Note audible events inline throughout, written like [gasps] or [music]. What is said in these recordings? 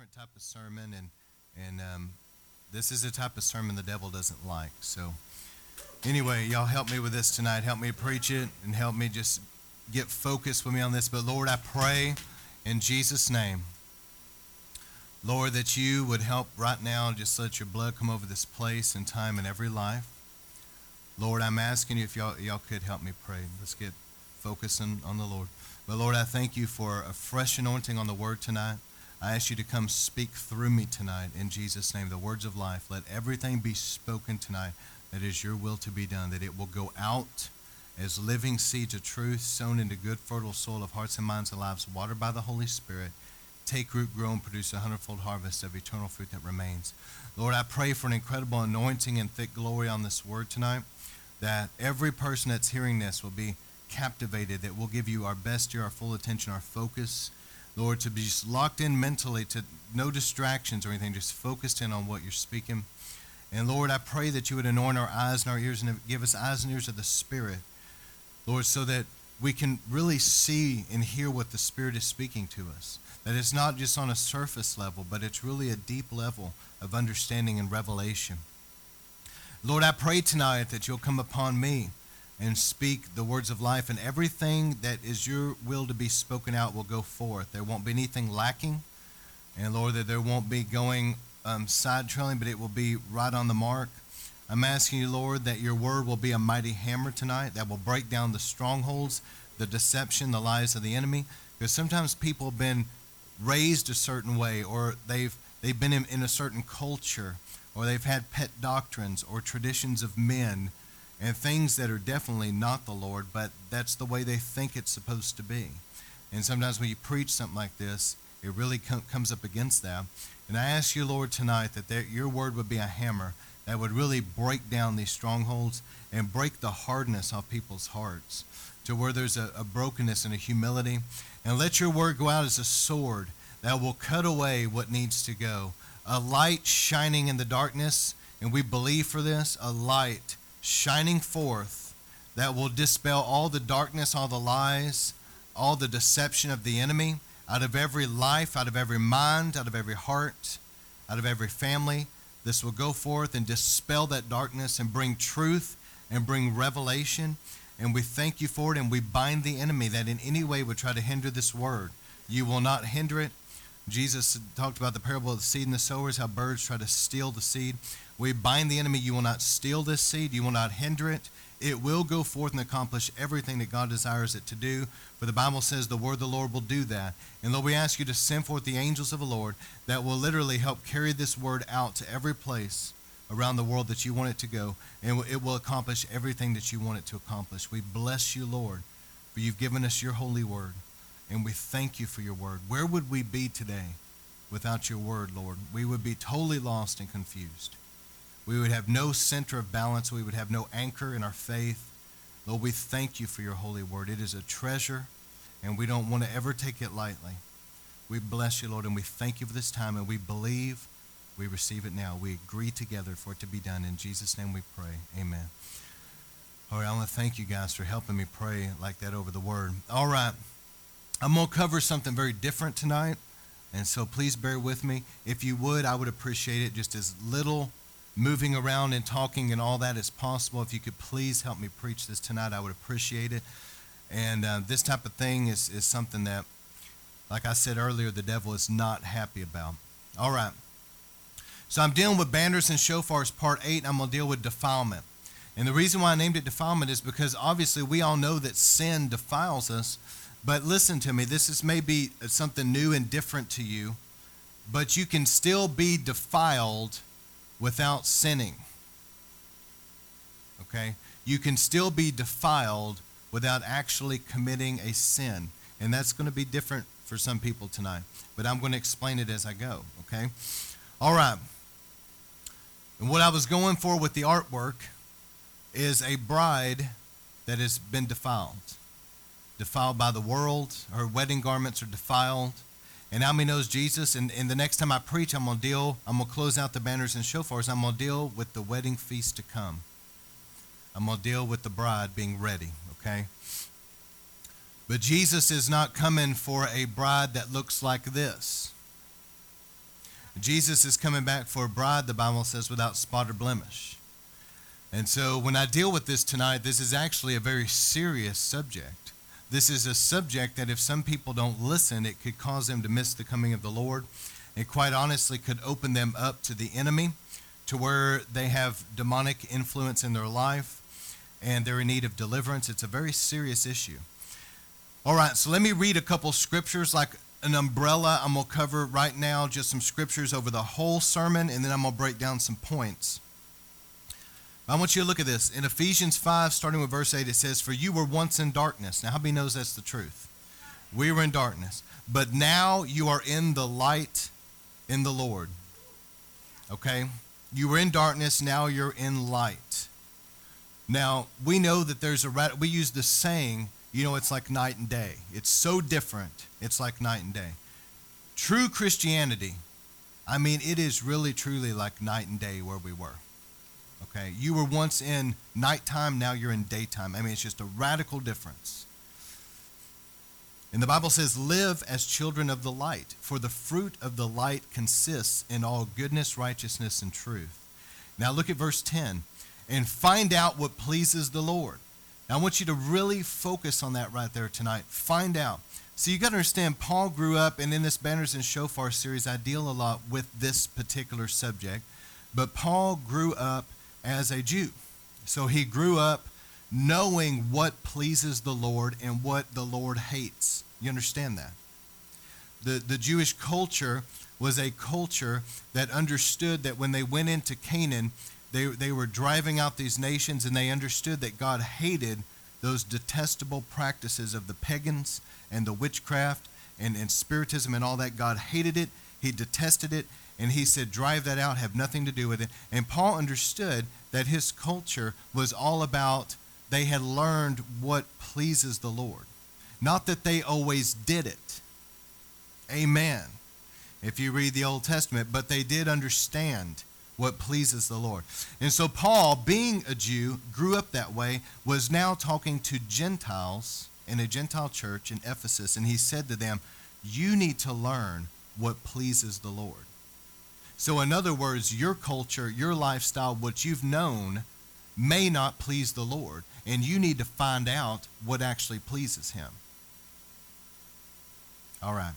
different type of sermon, and and um, this is the type of sermon the devil doesn't like. So, anyway, y'all help me with this tonight. Help me preach it, and help me just get focused with me on this. But Lord, I pray in Jesus' name, Lord, that you would help right now. Just let your blood come over this place and time and every life. Lord, I'm asking you if y'all y'all could help me pray. Let's get focusing on the Lord. But Lord, I thank you for a fresh anointing on the word tonight. I ask you to come speak through me tonight in Jesus' name, the words of life. Let everything be spoken tonight that is your will to be done, that it will go out as living seeds of truth sown into good, fertile soil of hearts and minds and lives, watered by the Holy Spirit. Take root, grow, and produce a hundredfold harvest of eternal fruit that remains. Lord, I pray for an incredible anointing and thick glory on this word tonight, that every person that's hearing this will be captivated, that we'll give you our best ear, our full attention, our focus Lord, to be just locked in mentally, to no distractions or anything, just focused in on what you're speaking. And Lord, I pray that you would anoint our eyes and our ears and give us eyes and ears of the Spirit, Lord, so that we can really see and hear what the Spirit is speaking to us. That it's not just on a surface level, but it's really a deep level of understanding and revelation. Lord, I pray tonight that you'll come upon me and speak the words of life, and everything that is your will to be spoken out will go forth. There won't be anything lacking, and Lord, that there won't be going um, side trailing, but it will be right on the mark. I'm asking you, Lord, that your word will be a mighty hammer tonight that will break down the strongholds, the deception, the lies of the enemy. Because sometimes people have been raised a certain way, or they've they've been in, in a certain culture, or they've had pet doctrines or traditions of men and things that are definitely not the Lord, but that's the way they think it's supposed to be. And sometimes when you preach something like this, it really com- comes up against that. And I ask you, Lord, tonight that there, your word would be a hammer that would really break down these strongholds and break the hardness off people's hearts to where there's a, a brokenness and a humility. And let your word go out as a sword that will cut away what needs to go. A light shining in the darkness, and we believe for this, a light shining forth that will dispel all the darkness, all the lies, all the deception of the enemy out of every life, out of every mind, out of every heart, out of every family. This will go forth and dispel that darkness and bring truth and bring revelation. And we thank you for it and we bind the enemy that in any way would try to hinder this word. You will not hinder it. Jesus talked about the parable of the seed and the sowers, how birds try to steal the seed. We bind the enemy. You will not steal this seed. You will not hinder it. It will go forth and accomplish everything that God desires it to do. For the Bible says the word of the Lord will do that. And Lord, we ask you to send forth the angels of the Lord that will literally help carry this word out to every place around the world that you want it to go. And it will accomplish everything that you want it to accomplish. We bless you, Lord, for you've given us your holy word. And we thank you for your word. Where would we be today without your word, Lord? We would be totally lost and confused. We would have no center of balance. We would have no anchor in our faith. Lord, we thank you for your holy word. It is a treasure, and we don't want to ever take it lightly. We bless you, Lord, and we thank you for this time, and we believe we receive it now. We agree together for it to be done. In Jesus' name we pray. Amen. All right, I want to thank you guys for helping me pray like that over the word. All right, I'm going to cover something very different tonight, and so please bear with me. If you would, I would appreciate it just as little moving around and talking and all that is possible. If you could please help me preach this tonight, I would appreciate it. And uh, this type of thing is, is something that, like I said earlier, the devil is not happy about. All right. So I'm dealing with banners and shofars, part eight. I'm going to deal with defilement. And the reason why I named it defilement is because obviously we all know that sin defiles us. But listen to me, this is maybe something new and different to you, but you can still be defiled without sinning. Okay? You can still be defiled without actually committing a sin. And that's going to be different for some people tonight. But I'm going to explain it as I go. Okay? All right. And what I was going for with the artwork is a bride that has been defiled. Defiled by the world. Her wedding garments are defiled. And how many knows Jesus? And, and the next time I preach, I'm to deal, I'm to close out the banners and shofars. I'm to deal with the wedding feast to come. I'm to deal with the bride being ready, okay? But Jesus is not coming for a bride that looks like this. Jesus is coming back for a bride, the Bible says, without spot or blemish. And so when I deal with this tonight, this is actually a very serious subject. This is a subject that if some people don't listen, it could cause them to miss the coming of the Lord. It quite honestly could open them up to the enemy, to where they have demonic influence in their life and they're in need of deliverance. It's a very serious issue. All right, so let me read a couple scriptures like an umbrella. I'm going to cover right now just some scriptures over the whole sermon, and then I'm going to break down some points. I want you to look at this. In Ephesians 5, starting with verse 8, it says, For you were once in darkness. Now, how many knows that's the truth? We were in darkness. But now you are in the light in the Lord. Okay? You were in darkness, now you're in light. Now, we know that there's a, we use the saying, you know, it's like night and day. It's so different. It's like night and day. True Christianity, I mean, it is really, truly like night and day where we were. Okay? You were once in nighttime, now you're in daytime. I mean, it's just a radical difference. And the Bible says, Live as children of the light, for the fruit of the light consists in all goodness, righteousness, and truth. Now look at verse 10 and find out what pleases the Lord. Now, I want you to really focus on that right there tonight. Find out. So you got to understand, Paul grew up, and in this Banners and Shofar series, I deal a lot with this particular subject. But Paul grew up as a Jew. So he grew up knowing what pleases the Lord and what the Lord hates. You understand that? The, the Jewish culture was a culture that understood that when they went into Canaan, they, they were driving out these nations and they understood that God hated those detestable practices of the pagans and the witchcraft and, and spiritism and all that. God hated it, He detested it, and He said, Drive that out, have nothing to do with it. And Paul understood that his culture was all about they had learned what pleases the Lord. Not that they always did it. Amen. If you read the Old Testament, but they did understand what pleases the Lord. And so Paul, being a Jew, grew up that way, was now talking to Gentiles in a Gentile church in Ephesus, and he said to them, You need to learn what pleases the Lord. So, in other words, your culture, your lifestyle, what you've known, may not please the Lord, and you need to find out what actually pleases Him. All right.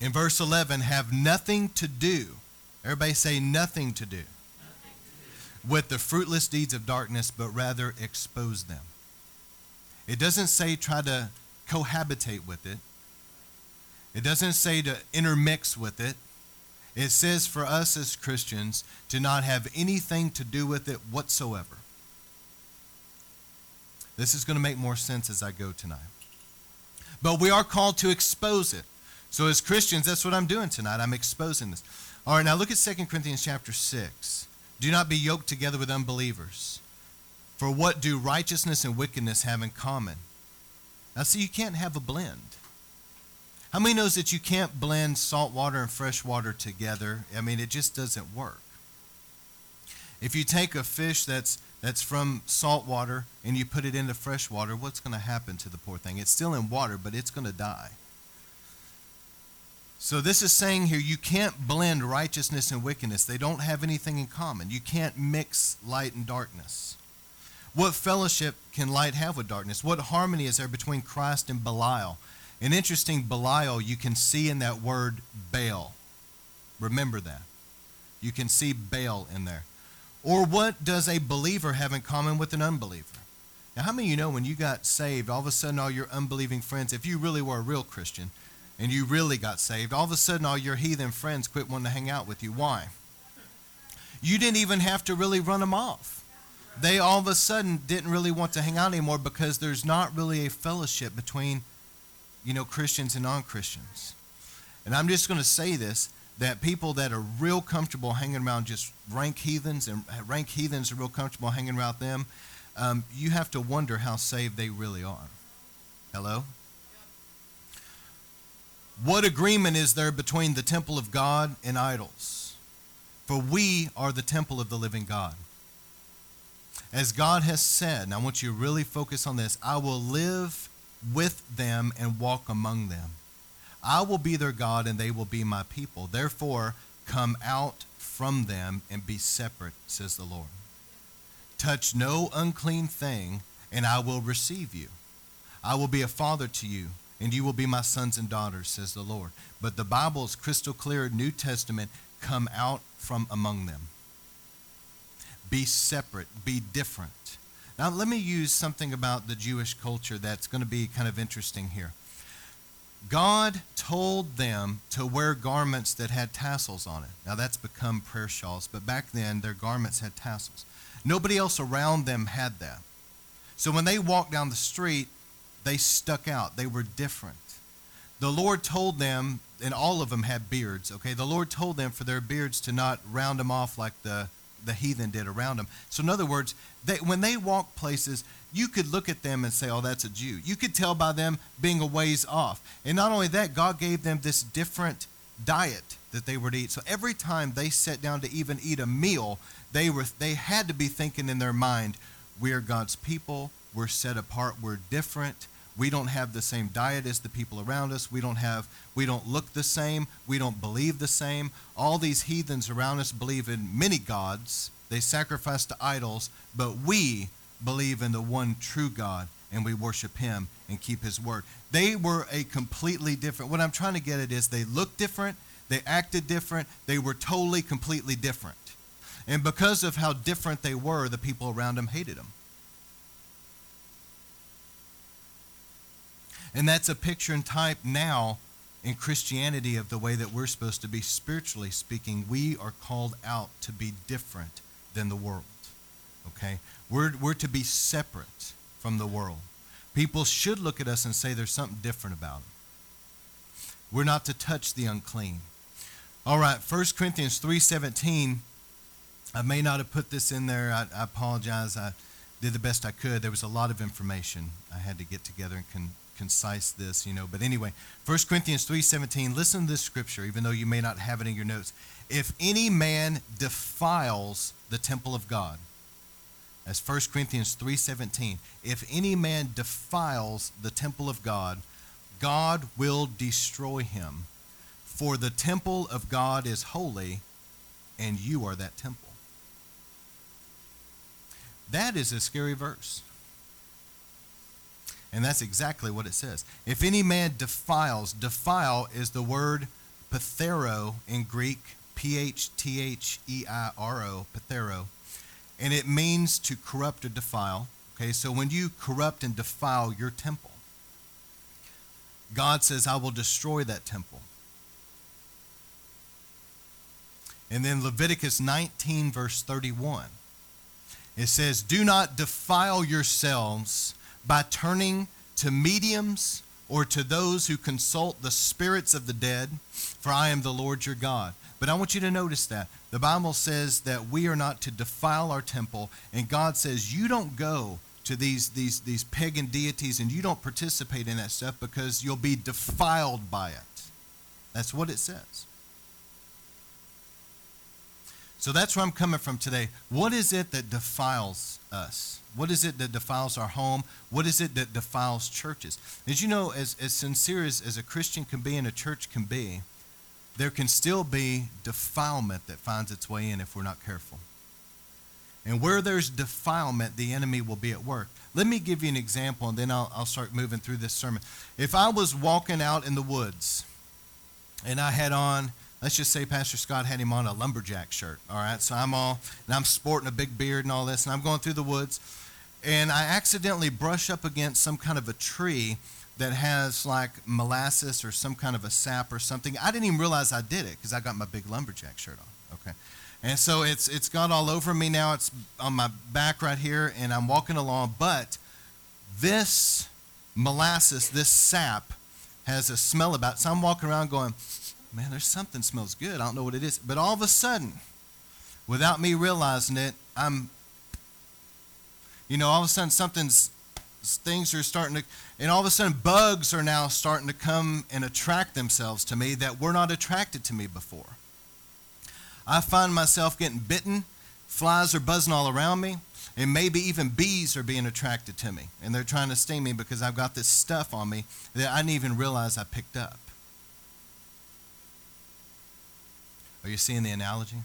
In verse 11, have nothing to do Everybody say nothing to do, nothing to do with the fruitless deeds of darkness, but rather expose them. It doesn't say try to cohabitate with it. It doesn't say to intermix with it. It says for us as Christians to not have anything to do with it whatsoever. This is going to make more sense as I go tonight. But we are called to expose it. So as Christians, that's what I'm doing tonight. I'm exposing this. All right, now look at 2 Corinthians chapter 6. Do not be yoked together with unbelievers. For what do righteousness and wickedness have in common? Now, see, you can't have a blend. How many knows that you can't blend salt water and fresh water together? I mean, it just doesn't work. If you take a fish that's that's from salt water and you put it into fresh water, what's going to happen to the poor thing? It's still in water, but it's going to die. So this is saying here you can't blend righteousness and wickedness. They don't have anything in common. You can't mix light and darkness. What fellowship can light have with darkness? What harmony is there between Christ and Belial? An interesting Belial you can see in that word Baal. Remember that. You can see Baal in there. Or what does a believer have in common with an unbeliever? Now, how many of you know when you got saved, all of a sudden all your unbelieving friends, if you really were a real Christian, and you really got saved, all of a sudden all your heathen friends quit wanting to hang out with you. Why? You didn't even have to really run them off. They all of a sudden didn't really want to hang out anymore because there's not really a fellowship between, you know, Christians and non-Christians. And I'm just going to say this that people that are real comfortable hanging around just rank heathens and rank heathens are real comfortable hanging around them, um, you have to wonder how saved they really are. Hello? What agreement is there between the temple of God and idols? For we are the temple of the living God. As God has said, and I want you to really focus on this I will live with them and walk among them. I will be their God, and they will be my people. Therefore, come out from them and be separate, says the Lord. Touch no unclean thing, and I will receive you. I will be a father to you, and you will be my sons and daughters, says the Lord. But the Bible is crystal clear, New Testament, come out from among them. Be separate, be different. Now, let me use something about the Jewish culture that's going to be kind of interesting here. God told them to wear garments that had tassels on it. Now, that's become prayer shawls, but back then their garments had tassels. Nobody else around them had that. So when they walked down the street, they stuck out. They were different. The Lord told them, and all of them had beards, okay? The Lord told them for their beards to not round them off like the, the heathen did around them. So, in other words, they, when they walked places, you could look at them and say, oh, that's a Jew. You could tell by them being a ways off. And not only that, God gave them this different diet that they were to eat. So every time they sat down to even eat a meal, they were they had to be thinking in their mind, we are God's people, we're set apart, we're different. We don't have the same diet as the people around us. We don't have we don't look the same. We don't believe the same. All these heathens around us believe in many gods. They sacrifice to idols, but we believe in the one true God and we worship him and keep his word. They were a completely different. What I'm trying to get at is they looked different, they acted different, they were totally completely different. And because of how different they were, the people around them hated them. And that's a picture and type now in Christianity of the way that we're supposed to be spiritually speaking. We are called out to be different than the world. Okay? We're, we're to be separate from the world. People should look at us and say there's something different about them. We're not to touch the unclean. All right, 1 Corinthians 3.17 I may not have put this in there. I, I, apologize. I did the best I could. There was a lot of information I had to get together and con, concise this, you know. But anyway, 1 Corinthians 3:17. Listen to this scripture, even though you may not have it in your notes. If any man defiles the temple of God, as 1 Corinthians 3:17. If any man defiles the temple of God, God will destroy him. For the temple of God is holy, and you are that temple. That is a scary verse. And that's exactly what it says. If any man defiles, defile is the word pathero in Greek, P H T H E I R O, pathero. And it means to corrupt or defile. Okay, so when you corrupt and defile your temple, God says, I will destroy that temple. And then Leviticus 19, verse 31 it says, Do not defile yourselves by turning to mediums or to those who consult the spirits of the dead, for I am the Lord your God. But I want you to notice that. The Bible says that we are not to defile our temple, and God says you don't go to these, these, these pagan deities and you don't participate in that stuff because you'll be defiled by it. That's what it says. So that's where I'm coming from today. What is it that defiles us? What is it that defiles our home? What is it that defiles churches? As you know, as, as sincere as, as a Christian can be and a church can be, there can still be defilement that finds its way in if we're not careful. And where there's defilement, the enemy will be at work. Let me give you an example, and then I'll, I'll start moving through this sermon. If I was walking out in the woods and I had on let's just say Pastor Scott had him on a lumberjack shirt. All right, so I'm all, and I'm sporting a big beard and all this, and I'm going through the woods, and I accidentally brush up against some kind of a tree that has like molasses or some kind of a sap or something. I didn't even realize I did it because I got my big lumberjack shirt on. Okay. And so it's it's got all over me now. It's on my back right here, and I'm walking along. But this molasses, this sap, has a smell about it. So I'm walking around going, man, there's something smells good. I don't know what it is. But all of a sudden, without me realizing it, I'm, you know, all of a sudden something's, things are starting to, and all of a sudden bugs are now starting to come and attract themselves to me that were not attracted to me before. I find myself getting bitten, flies are buzzing all around me, and maybe even bees are being attracted to me, and they're trying to sting me because I've got this stuff on me that I didn't even realize I picked up. Are you seeing the analogy?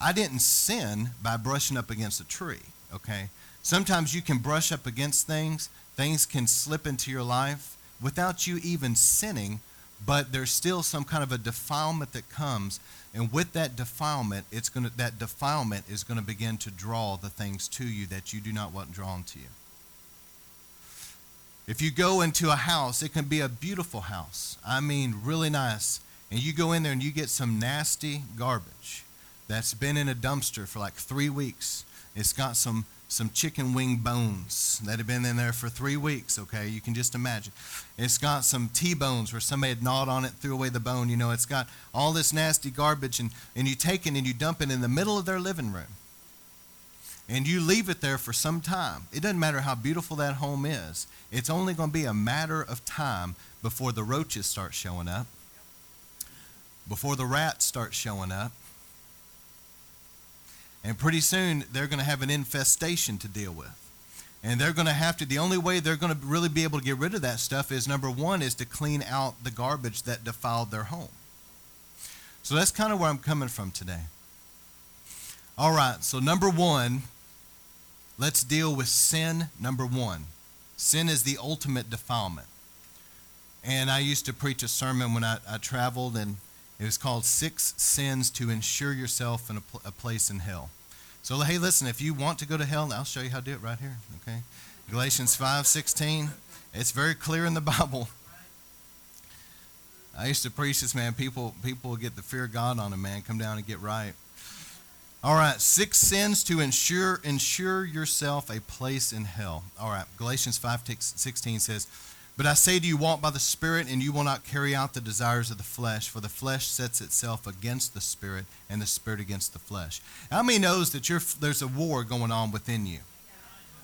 I didn't sin by brushing up against a tree, okay? Sometimes you can brush up against things, things can slip into your life without you even sinning, but there's still some kind of a defilement that comes and with that defilement it's going to that defilement is going to begin to draw the things to you that you do not want drawn to you if you go into a house it can be a beautiful house i mean really nice and you go in there and you get some nasty garbage that's been in a dumpster for like three weeks it's got some some chicken wing bones that have been in there for three weeks, okay? You can just imagine. It's got some T bones where somebody had gnawed on it, threw away the bone. You know, it's got all this nasty garbage, and, and you take it and you dump it in the middle of their living room. And you leave it there for some time. It doesn't matter how beautiful that home is, it's only going to be a matter of time before the roaches start showing up, before the rats start showing up and pretty soon they're going to have an infestation to deal with. And they're going to have to, the only way they're going to really be able to get rid of that stuff is number one, is to clean out the garbage that defiled their home. So that's kind of where I'm coming from today. All right, so number one, let's deal with sin number one. Sin is the ultimate defilement. And I used to preach a sermon when I, I traveled, and it was called Six Sins to Ensure Yourself in a, pl- a Place in Hell. So, hey, listen, if you want to go to hell, I'll show you how to do it right here, okay? Galatians 5:16. It's very clear in the [laughs] Bible. I used to preach this, man. People, people get the fear of God on them, man. Come down and get right. All right, six sins to ensure ensure yourself a place in hell. All right, Galatians 5 16 says, but I say to you, walk by the Spirit, and you will not carry out the desires of the flesh, for the flesh sets itself against the Spirit, and the Spirit against the flesh. How many knows that there's a war going on within you?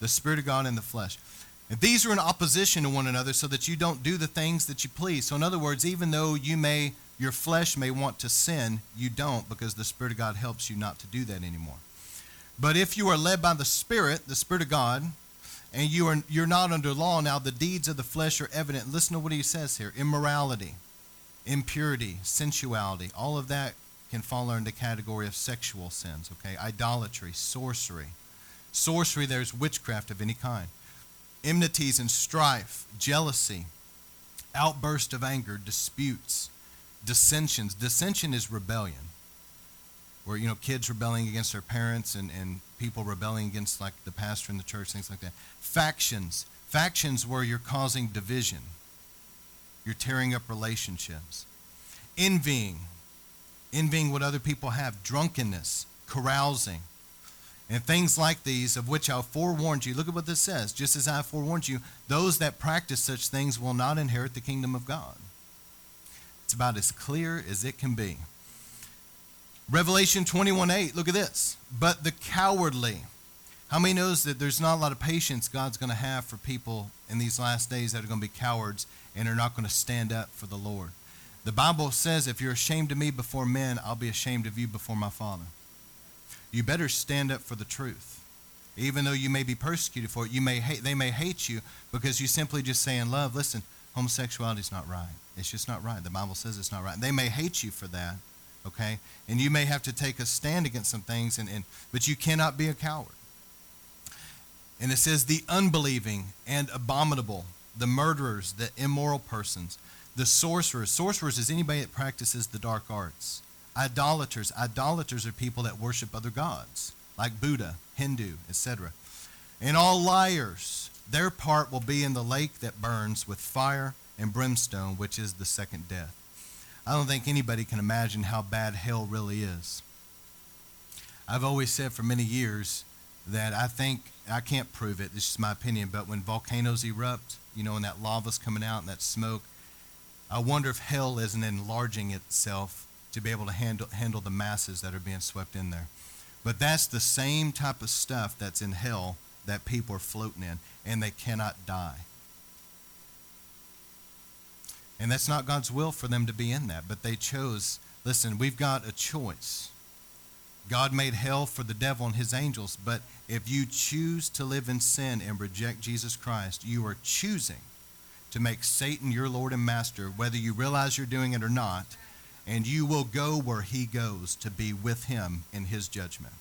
The Spirit of God and the flesh. And these are in opposition to one another so that you don't do the things that you please. So in other words, even though you may your flesh may want to sin, you don't because the Spirit of God helps you not to do that anymore. But if you are led by the Spirit, the Spirit of God, and you are you're not under law. Now the deeds of the flesh are evident. Listen to what he says here. Immorality impurity sensuality all of that can fall under the category of sexual sins okay? Idolatry sorcery. Sorcery there's witchcraft of any kind. Enmities and strife jealousy outburst of anger disputes dissensions. Dissension is rebellion where you know kids rebelling against their parents and, and people rebelling against like the pastor in the church things like that. Factions. Factions where you're causing division. You're tearing up relationships. Envying. Envying what other people have. Drunkenness. Carousing. And things like these of which i forewarned you. Look at what this says. Just as i forewarned you those that practice such things will not inherit the kingdom of god. It's about as clear as it can be Revelation 21 8, look at this. But the cowardly. How many knows that there's not a lot of patience God's going to have for people in these last days that are going to be cowards and are not going to stand up for the Lord? The Bible says, if you're ashamed of me before men, I'll be ashamed of you before my Father. You better stand up for the truth. Even though you may be persecuted for it, you may hate, they may hate you because you simply just say in love, listen, homosexuality is not right. It's just not right. The Bible says it's not right. They may hate you for that okay? And you may have to take a stand against some things, and, and but you cannot be a coward. And it says the unbelieving and abominable, the murderers, the immoral persons, the sorcerers. Sorcerers is anybody that practices the dark arts. Idolaters. Idolaters are people that worship other gods, like Buddha, Hindu, etc. And all liars. Their part will be in the lake that burns with fire and brimstone, which is the second death. I don't think anybody can imagine how bad hell really is. I've always said for many years that I think, I can't prove it, this is my opinion, but when volcanoes erupt, you know, and that lava's coming out and that smoke, I wonder if hell isn't enlarging itself to be able to handle, handle the masses that are being swept in there. But that's the same type of stuff that's in hell that people are floating in, and they cannot die. And that's not God's will for them to be in that, but they chose. Listen, we've got a choice. God made hell for the devil and his angels, but if you choose to live in sin and reject Jesus Christ, you are choosing to make Satan your Lord and Master, whether you realize you're doing it or not. and you will go where he goes to be with him in his judgment.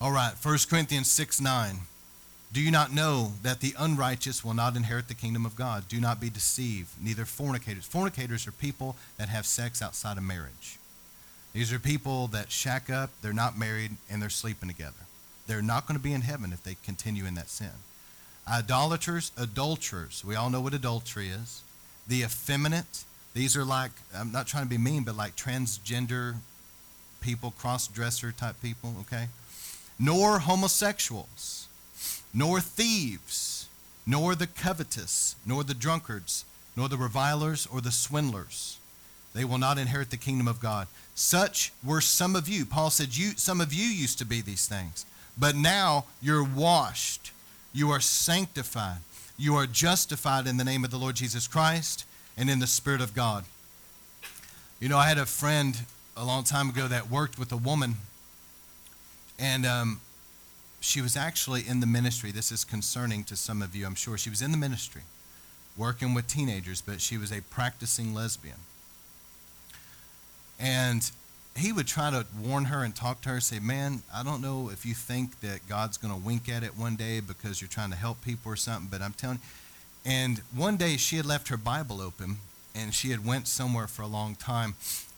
All right, 1 Corinthians 6 9. Do you not know that the unrighteous will not inherit the kingdom of God? Do not be deceived, neither fornicators. Fornicators are people that have sex outside of marriage. These are people that shack up, they're not married, and they're sleeping together. They're not going to be in heaven if they continue in that sin. Idolaters, adulterers. We all know what adultery is. The effeminate. These are like, I'm not trying to be mean, but like transgender people, cross dresser type people, okay? Nor homosexuals nor thieves, nor the covetous, nor the drunkards, nor the revilers or the swindlers. They will not inherit the kingdom of God. Such were some of you. Paul said, you, Some of you used to be these things, but now you're washed, you are sanctified, you are justified in the name of the Lord Jesus Christ and in the Spirit of God. You know, I had a friend a long time ago that worked with a woman, and um, she was actually in the ministry. This is concerning to some of you, I'm sure. She was in the ministry working with teenagers, but she was a practicing lesbian. And he would try to warn her and talk to her, say, Man, I don't know if you think that God's going to wink at it one day because you're trying to help people or something, but I'm telling you. And one day she had left her Bible open and she had went somewhere for a long time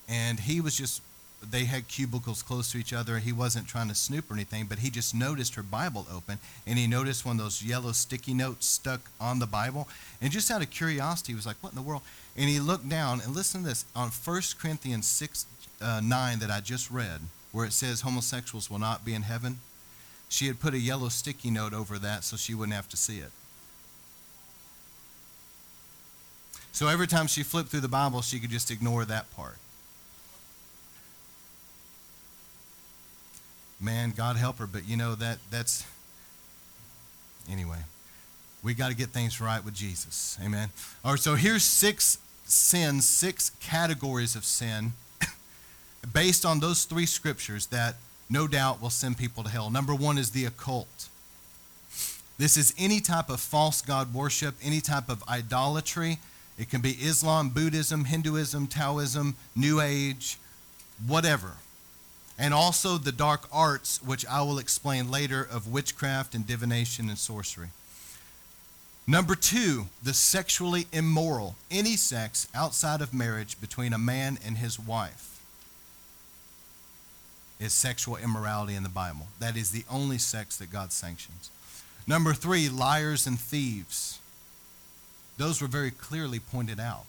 and he was just they had cubicles close to each other. He wasn't trying to snoop or anything, but he just noticed her Bible open, and he noticed one of those yellow sticky notes stuck on the Bible. And just out of curiosity, he was like, What in the world? And he looked down, and listen to this on 1 Corinthians 6 uh, 9 that I just read, where it says homosexuals will not be in heaven. She had put a yellow sticky note over that so she wouldn't have to see it. So every time she flipped through the Bible, she could just ignore that part. Man, God help her, but you know that that's anyway. We got to get things right with Jesus. Amen. All right, so here's six sins, six categories of sin [coughs] based on those three scriptures that no doubt will send people to hell. Number 1 is the occult. This is any type of false god worship, any type of idolatry. It can be Islam, Buddhism, Hinduism, Taoism, New Age, whatever and also the dark arts, which I will explain later, of witchcraft and divination and sorcery. Number two, the sexually immoral, any sex outside of marriage between a man and his wife is sexual immorality in the Bible. That is the only sex that God sanctions. Number three, liars and thieves. Those were very clearly pointed out.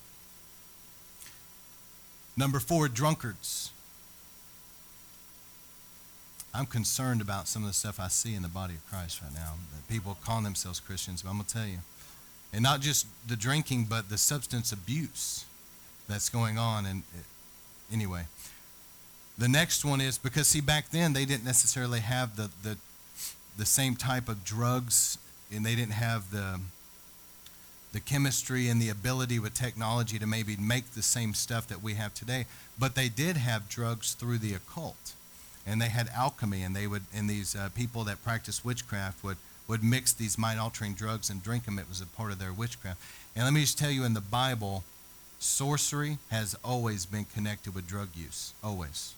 Number four, drunkards. I'm concerned about some of the stuff I see in the body of Christ right now. People calling themselves Christians, but I'm going to tell you. And not just the drinking, but the substance abuse that's going on. And eh, anyway, the next one is because, see, back then they didn't necessarily have the, the, the same type of drugs, and they didn't have the, the chemistry and the ability with technology to maybe make the same stuff that we have today. But they did have drugs through the occult and they had alchemy, and they would, and these uh, people that practiced witchcraft would would mix these mind-altering drugs and drink them. It was a part of their witchcraft. And let me just tell you, in the Bible, sorcery has always been connected with drug use, always.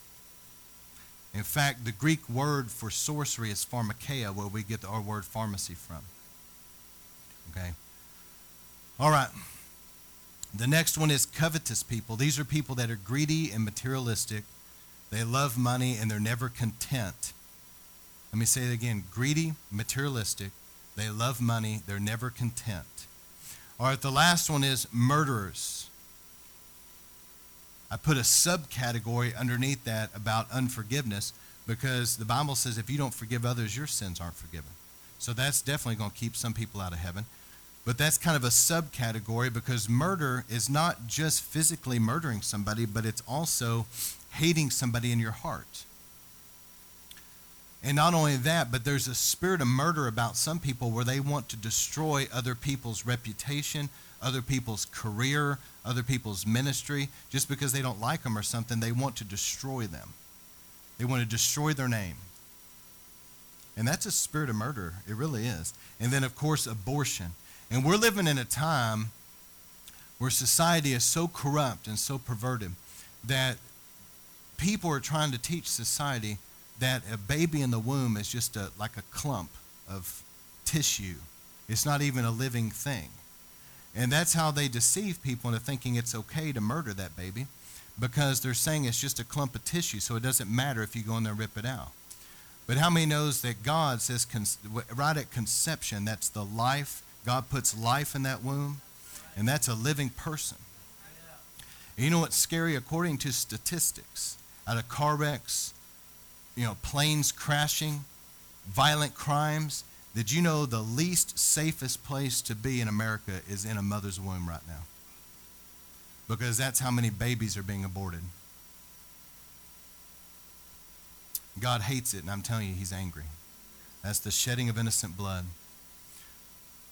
In fact, the Greek word for sorcery is pharmakeia, where we get our word pharmacy from. Okay? All right. The next one is covetous people. These are people that are greedy and materialistic they love money and they're never content. Let me say it again greedy, materialistic. They love money, they're never content. All right, the last one is murderers. I put a subcategory underneath that about unforgiveness because the Bible says if you don't forgive others, your sins aren't forgiven. So that's definitely going to keep some people out of heaven. But that's kind of a subcategory because murder is not just physically murdering somebody, but it's also hating somebody in your heart. And not only that, but there's a spirit of murder about some people where they want to destroy other people's reputation, other people's career, other people's ministry. Just because they don't like them or something, they want to destroy them. They want to destroy their name. And that's a spirit of murder. It really is. And then, of course, abortion. And we're living in a time where society is so corrupt and so perverted that people are trying to teach society that a baby in the womb is just a, like a clump of tissue. It's not even a living thing. And that's how they deceive people into thinking it's okay to murder that baby because they're saying it's just a clump of tissue, so it doesn't matter if you go in there and rip it out. But how many knows that God says right at conception, that's the life, God puts life in that womb, and that's a living person. And you know what's scary? According to statistics, out of car wrecks, you know, planes crashing, violent crimes, did you know the least safest place to be in America is in a mother's womb right now? Because that's how many babies are being aborted. God hates it, and I'm telling you, He's angry. That's the shedding of innocent blood.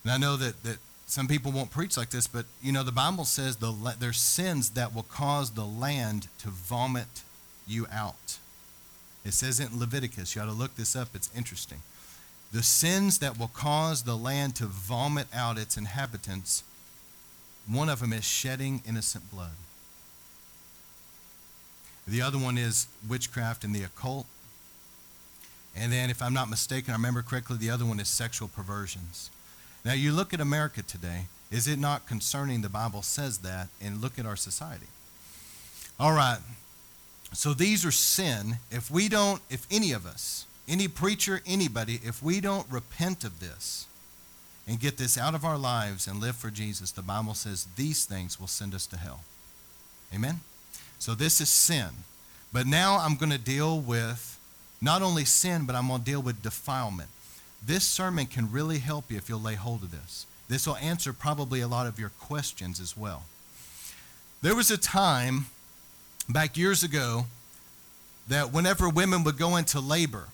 And I know that, that some people won't preach like this, but you know, the Bible says the, there's sins that will cause the land to vomit you out. It says in Leviticus. You ought to look this up, it's interesting. The sins that will cause the land to vomit out its inhabitants, one of them is shedding innocent blood. The other one is witchcraft and the occult. And then, if I'm not mistaken, I remember correctly, the other one is sexual perversions. Now, you look at America today, is it not concerning the Bible says that? And look at our society. All right. So these are sin. If we don't, if any of us, any preacher, anybody, if we don't repent of this and get this out of our lives and live for Jesus, the Bible says these things will send us to hell. Amen? So this is sin. But now I'm going to deal with not only sin, but I'm going to deal with defilement. This sermon can really help you if you'll lay hold of this. This will answer probably a lot of your questions as well. There was a time back years ago that whenever women would go into labor,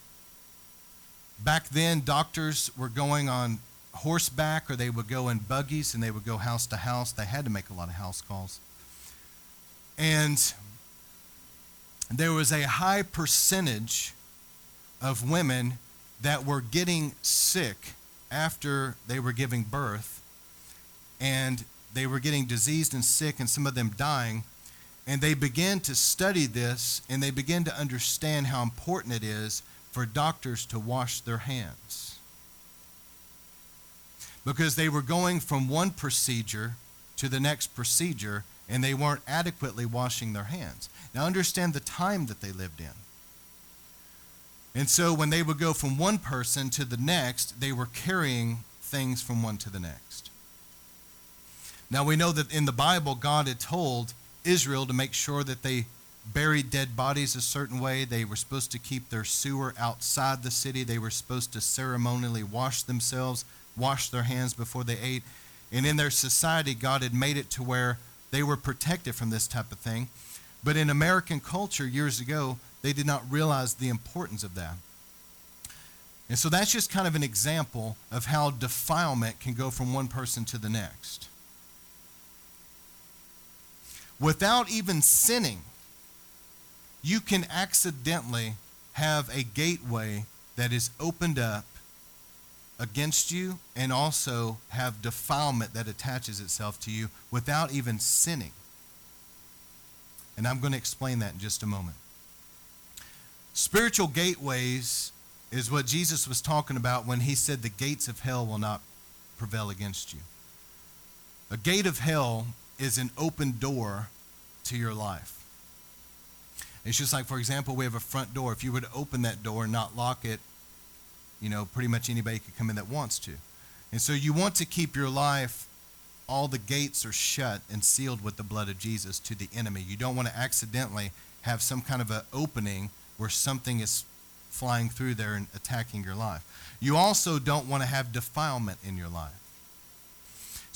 back then doctors were going on horseback or they would go in buggies and they would go house to house. They had to make a lot of house calls. And there was a high percentage of women that were getting sick after they were giving birth and they were getting diseased and sick and some of them dying and they began to study this and they began to understand how important it is for doctors to wash their hands. Because they were going from one procedure to the next procedure and they weren't adequately washing their hands. Now understand the time that they lived in. And so when they would go from one person to the next, they were carrying things from one to the next. Now we know that in the Bible, God had told Israel to make sure that they buried dead bodies a certain way. They were supposed to keep their sewer outside the city. They were supposed to ceremonially wash themselves, wash their hands before they ate. And in their society, God had made it to where they were protected from this type of thing. But in American culture years ago, they did not realize the importance of that. And so that's just kind of an example of how defilement can go from one person to the next. Without even sinning, you can accidentally have a gateway that is opened up against you and also have defilement that attaches itself to you without even sinning. And I'm going to explain that in just a moment. Spiritual gateways is what Jesus was talking about when he said the gates of hell will not prevail against you. A gate of hell is an open door to your life. It's just like, for example, we have a front door. If you were to open that door and not lock it, you know, pretty much anybody could come in that wants to. And so you want to keep your life, all the gates are shut and sealed with the blood of Jesus to the enemy. You don't want to accidentally have some kind of an opening where something is flying through there and attacking your life. You also don't want to have defilement in your life.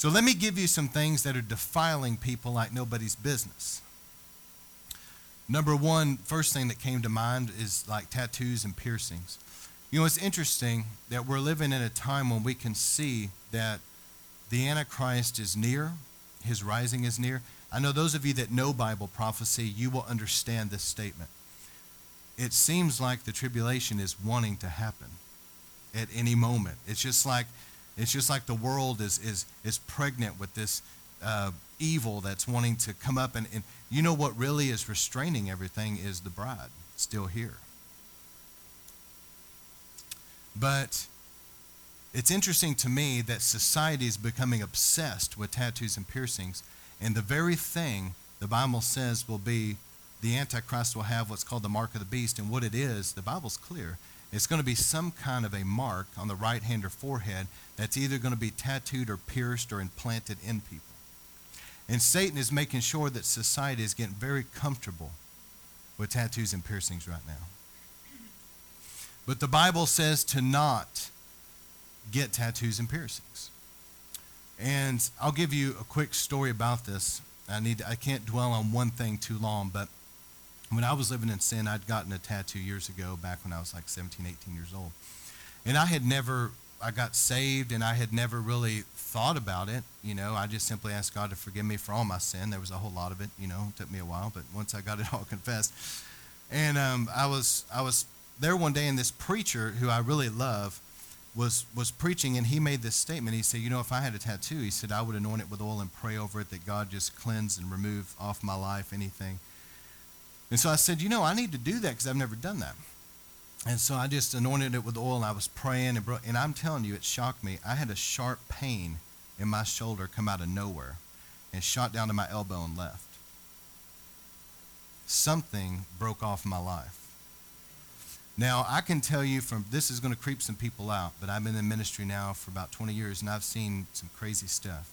So let me give you some things that are defiling people like nobody's business. Number one, first thing that came to mind is like tattoos and piercings. You know, it's interesting that we're living in a time when we can see that the Antichrist is near, his rising is near. I know those of you that know Bible prophecy, you will understand this statement it seems like the tribulation is wanting to happen at any moment. It's just like it's just like the world is is is pregnant with this uh, evil that's wanting to come up. And, and you know what really is restraining everything is the bride still here. But it's interesting to me that society is becoming obsessed with tattoos and piercings, and the very thing the Bible says will be the Antichrist will have what's called the mark of the beast, and what it is, the Bible's clear. It's going to be some kind of a mark on the right hand or forehead that's either going to be tattooed or pierced or implanted in people. And Satan is making sure that society is getting very comfortable with tattoos and piercings right now. But the Bible says to not get tattoos and piercings. And I'll give you a quick story about this. I need I can't dwell on one thing too long, but when I was living in sin, I'd gotten a tattoo years ago, back when I was like 17, 18 years old. And I had never, I got saved and I had never really thought about it. You know, I just simply asked God to forgive me for all my sin. There was a whole lot of it, you know, it took me a while, but once I got it [laughs] all confessed. And um, I was, I was there one day and this preacher who I really love, was was preaching and he made this statement. He said, "You know, if I had a tattoo, he said I would anoint it with oil and pray over it that God just cleanse and remove off my life anything." And so I said, "You know, I need to do that because I've never done that." And so I just anointed it with oil and I was praying and bro- and I'm telling you, it shocked me. I had a sharp pain in my shoulder come out of nowhere and shot down to my elbow and left. Something broke off my life. Now, I can tell you from this is going to creep some people out, but I've been in ministry now for about 20 years and I've seen some crazy stuff.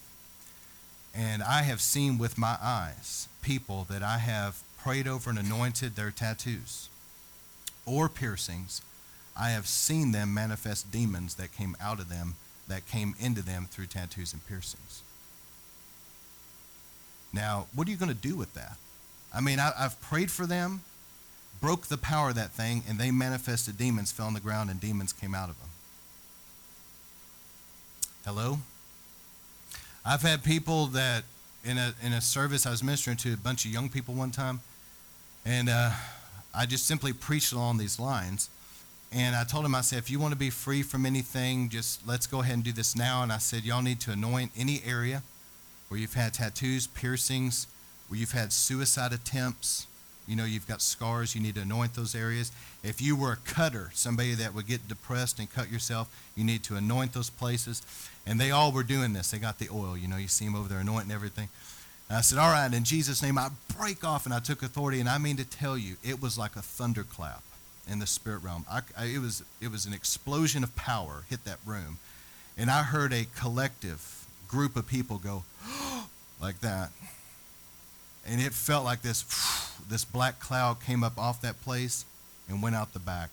And I have seen with my eyes people that I have prayed over and anointed their tattoos or piercings. I have seen them manifest demons that came out of them, that came into them through tattoos and piercings. Now, what are you going to do with that? I mean, I, have prayed for them broke the power of that thing, and they manifested demons, fell on the ground, and demons came out of them. Hello? I've had people that in a, in a service I was ministering to a bunch of young people one time, and uh, I just simply preached along these lines. And I told him, I said, if you want to be free from anything, just let's go ahead and do this now. And I said, y'all need to anoint any area where you've had tattoos, piercings, where you've had suicide attempts, you know you've got scars, you need to anoint those areas. If you were a cutter, somebody that would get depressed and cut yourself, you need to anoint those places. And they all were doing this. They got the oil, you know, you see them over there anointing everything. And I said, All right, in Jesus' name, I break off and I took authority. And I mean to tell you, it was like a thunderclap in the spirit realm. I, I, it, was, it was an explosion of power hit that room. And I heard a collective group of people go, [gasps] like that and it felt like this [sighs] this black cloud came up off that place and went out the back.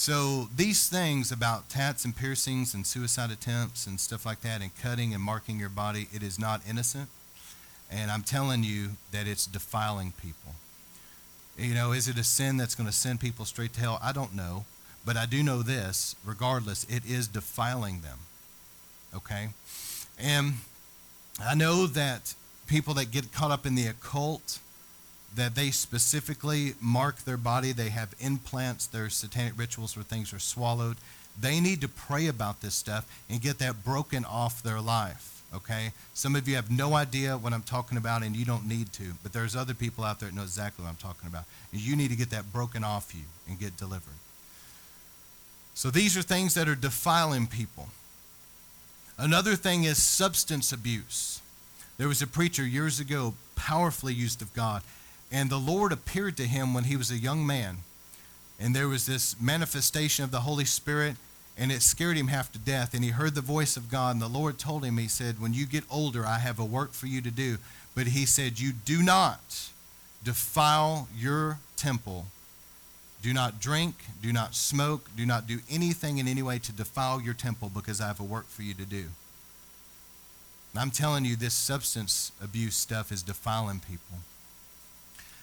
So these things about tats and piercings and suicide attempts and stuff like that and cutting and marking your body, it is not innocent. And I'm telling you that it's defiling people. You know, is it a sin that's going to send people straight to hell? I don't know. But I do know this, regardless, it is defiling them. Okay? And I know that people that get caught up in the occult, that they specifically mark their body, they have implants, their satanic rituals where things are swallowed. They need to pray about this stuff and get that broken off their life. Okay? Some of you have no idea what I'm talking about and you don't need to, but there's other people out there that know exactly what I'm talking about. And you need to get that broken off you and get delivered. So these are things that are defiling people. Another thing is substance abuse. There was a preacher years ago, powerfully used of God, and the Lord appeared to him when he was a young man. And there was this manifestation of the Holy Spirit, and it scared him half to death. And he heard the voice of God, and the Lord told him, He said, When you get older, I have a work for you to do. But he said, You do not defile your temple do not drink, do not smoke, do not do anything in any way to defile your temple because I have a work for you to do. And I'm telling you, this substance abuse stuff is defiling people.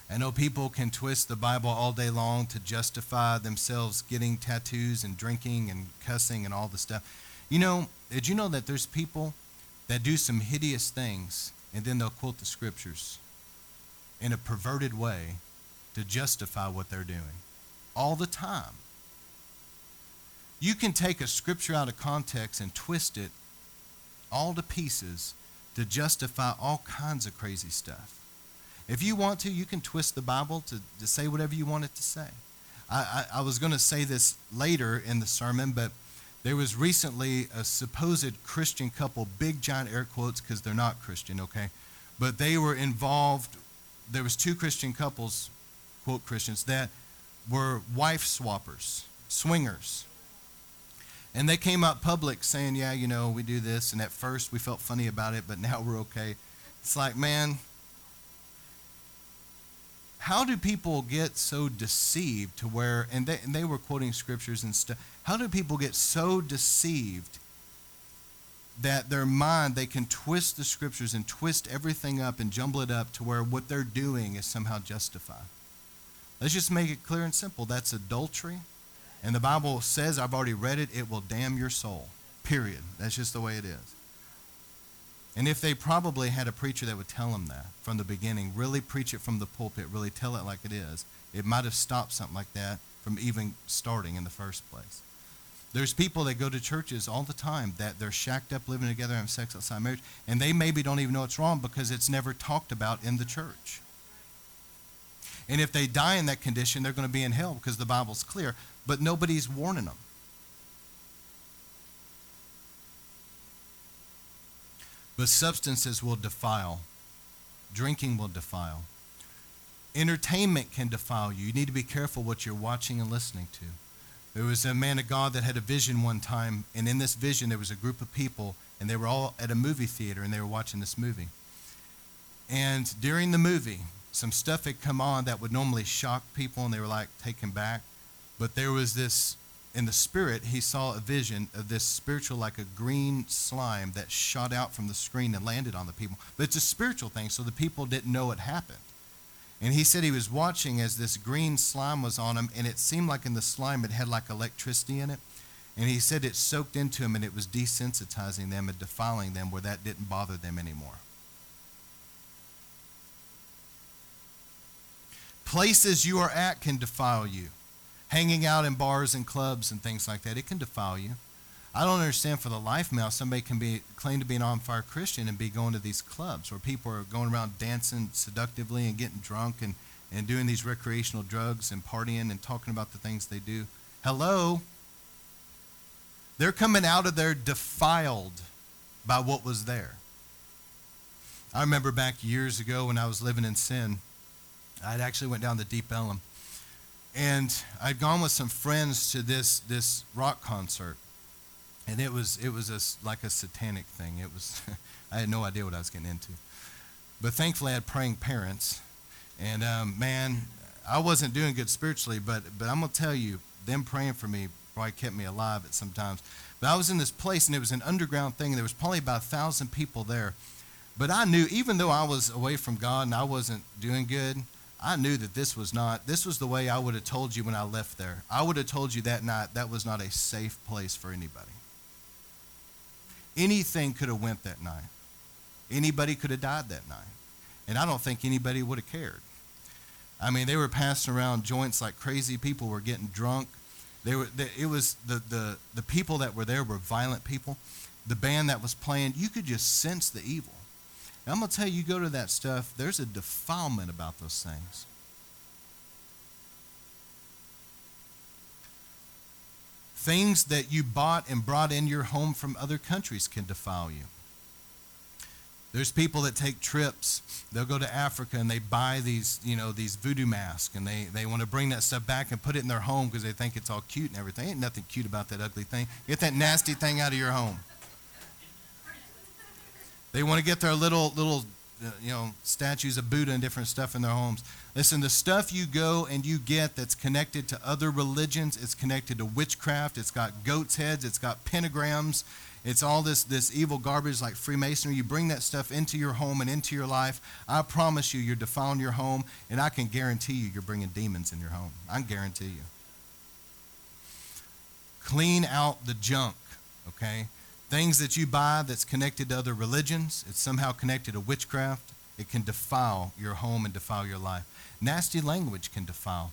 I know people can twist the Bible all day long to justify themselves getting tattoos and drinking and cussing and all the stuff. You know, did you know that there's people that do some hideous things and then they'll quote the scriptures in a perverted way to justify what they're doing? all the time. You can take a scripture out of context and twist it all to pieces to justify all kinds of crazy stuff. If you want to, you can twist the Bible to, to say whatever you want it to say. I, I, I was going to say this later in the sermon, but there was recently a supposed Christian couple, big giant air quotes because they're not Christian, okay? But they were involved, there was two Christian couples, quote Christians, that were wife swappers, swingers. And they came out public saying, yeah, you know, we do this. And at first we felt funny about it, but now we're okay. It's like, man, how do people get so deceived to where, and they, and they were quoting scriptures and stuff, how do people get so deceived that their mind, they can twist the scriptures and twist everything up and jumble it up to where what they're doing is somehow justified? Let's just make it clear and simple. That's adultery. And the Bible says, I've already read it, it will damn your soul. Period. That's just the way it is. And if they probably had a preacher that would tell them that from the beginning, really preach it from the pulpit, really tell it like it is, it might have stopped something like that from even starting in the first place. There's people that go to churches all the time that they're shacked up living together and have sex outside marriage, and they maybe don't even know it's wrong because it's never talked about in the church. And if they die in that condition, they're going to be in hell because the Bible's clear, but nobody's warning them. But substances will defile. Drinking will defile. Entertainment can defile you. You need to be careful what you're watching and listening to. There was a man of God that had a vision one time, and in this vision, there was a group of people, and they were all at a movie theater, and they were watching this movie. And during the movie, some stuff had come on that would normally shock people, and they were like taken back. But there was this in the spirit, he saw a vision of this spiritual, like a green slime that shot out from the screen and landed on the people. But it's a spiritual thing, so the people didn't know it happened. And he said he was watching as this green slime was on him, and it seemed like in the slime it had like electricity in it. And he said it soaked into him and it was desensitizing them and defiling them where that didn't bother them anymore. Places you are at can defile you hanging out in bars and clubs and things like that, it can defile you. I don't understand for the life how somebody can be claim to be an on fire Christian and be going to these clubs where people are going around dancing seductively and getting drunk and, and doing these recreational drugs and partying and talking about the things they do. Hello? They're coming out of there defiled by what was there. I remember back years ago when I was living in sin, I'd actually went down to Deep Ellum and I'd gone with some friends to this this rock concert, and it was it was a, like a satanic thing. It was [laughs] I had no idea what I was getting into, but thankfully I had praying parents, and um, man, I wasn't doing good spiritually, but but I'm gonna tell you, them praying for me probably kept me alive at some times. But I was in this place, and it was an underground thing. There was probably about a thousand people there. But I knew, even though I was away from God and I wasn't doing good, I knew that this was not, this was the way I would have told you when I left there. I would have told you that night that was not a safe place for anybody. Anything could have went that night. Anybody could have died that night. And I don't think anybody would have cared. I mean, they were passing around joints like crazy. People were getting drunk. They were, they, it was the, the, the people that were there were violent people. The band that was playing, you could just sense the evil. And I'm going to tell you, you go to that stuff, there's a defilement about those things. Things that you bought and brought in your home from other countries can defile you. There's people that take trips. They'll go to Africa and they buy these, you know, these voodoo masks and they, they want to bring that stuff back and put it in their home because they think it's all cute and everything. Ain't nothing cute about that ugly thing. Get that nasty thing out of your home. They want to get their little little uh, you know statues of Buddha and different stuff in their homes. Listen, the stuff you go and you get that's connected to other religions, it's connected to witchcraft. It's got goats' heads. It's got pentagrams. It's all this this evil garbage like Freemasonry. You bring that stuff into your home and into your life. I promise you, you're defiling your home, and I can guarantee you, you're bringing demons in your home. I guarantee you. Clean out the junk, okay? Things that you buy that's connected to other religions, it's somehow connected to witchcraft. It can defile your home and defile your life. Nasty language can defile.